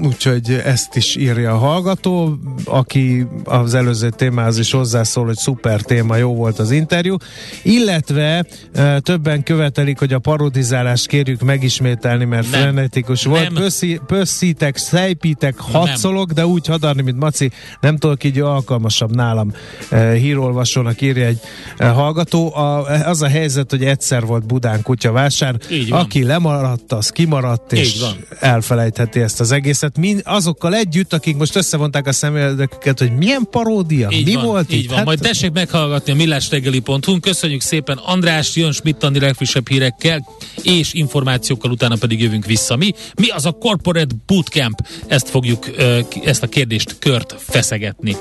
Úgyhogy ezt is írja a hallgató, aki az előző témához is hozzászól, hogy szuper téma, jó volt az interjú, illetve többen követelik, hogy a parodizálást kérjük megismételni, mert nem. frenetikus volt. Pöszi, pösszítek, szejpítek, hadszolok, de úgy hadarni, mint Maci, nem tudok így alkalmasabb nálam hírolvasónak írja egy hallgató. A, az a helyzet, hogy egyszer volt Budán kutyavásár, aki lemaradt, az kimaradt, és elfelejtheti ezt az egészet, mind azokkal együtt, akik most összevonták a személyeket, hogy milyen paródia, így mi van, volt így itt? van. Hát... Majd tessék meghallgatni a millásreggeli.hu. Köszönjük szépen András, jön Schmidt legfrissebb hírekkel és információkkal, utána pedig jövünk vissza. Mi? Mi az a Corporate Bootcamp? Ezt fogjuk, ezt a kérdést, kört feszegetni.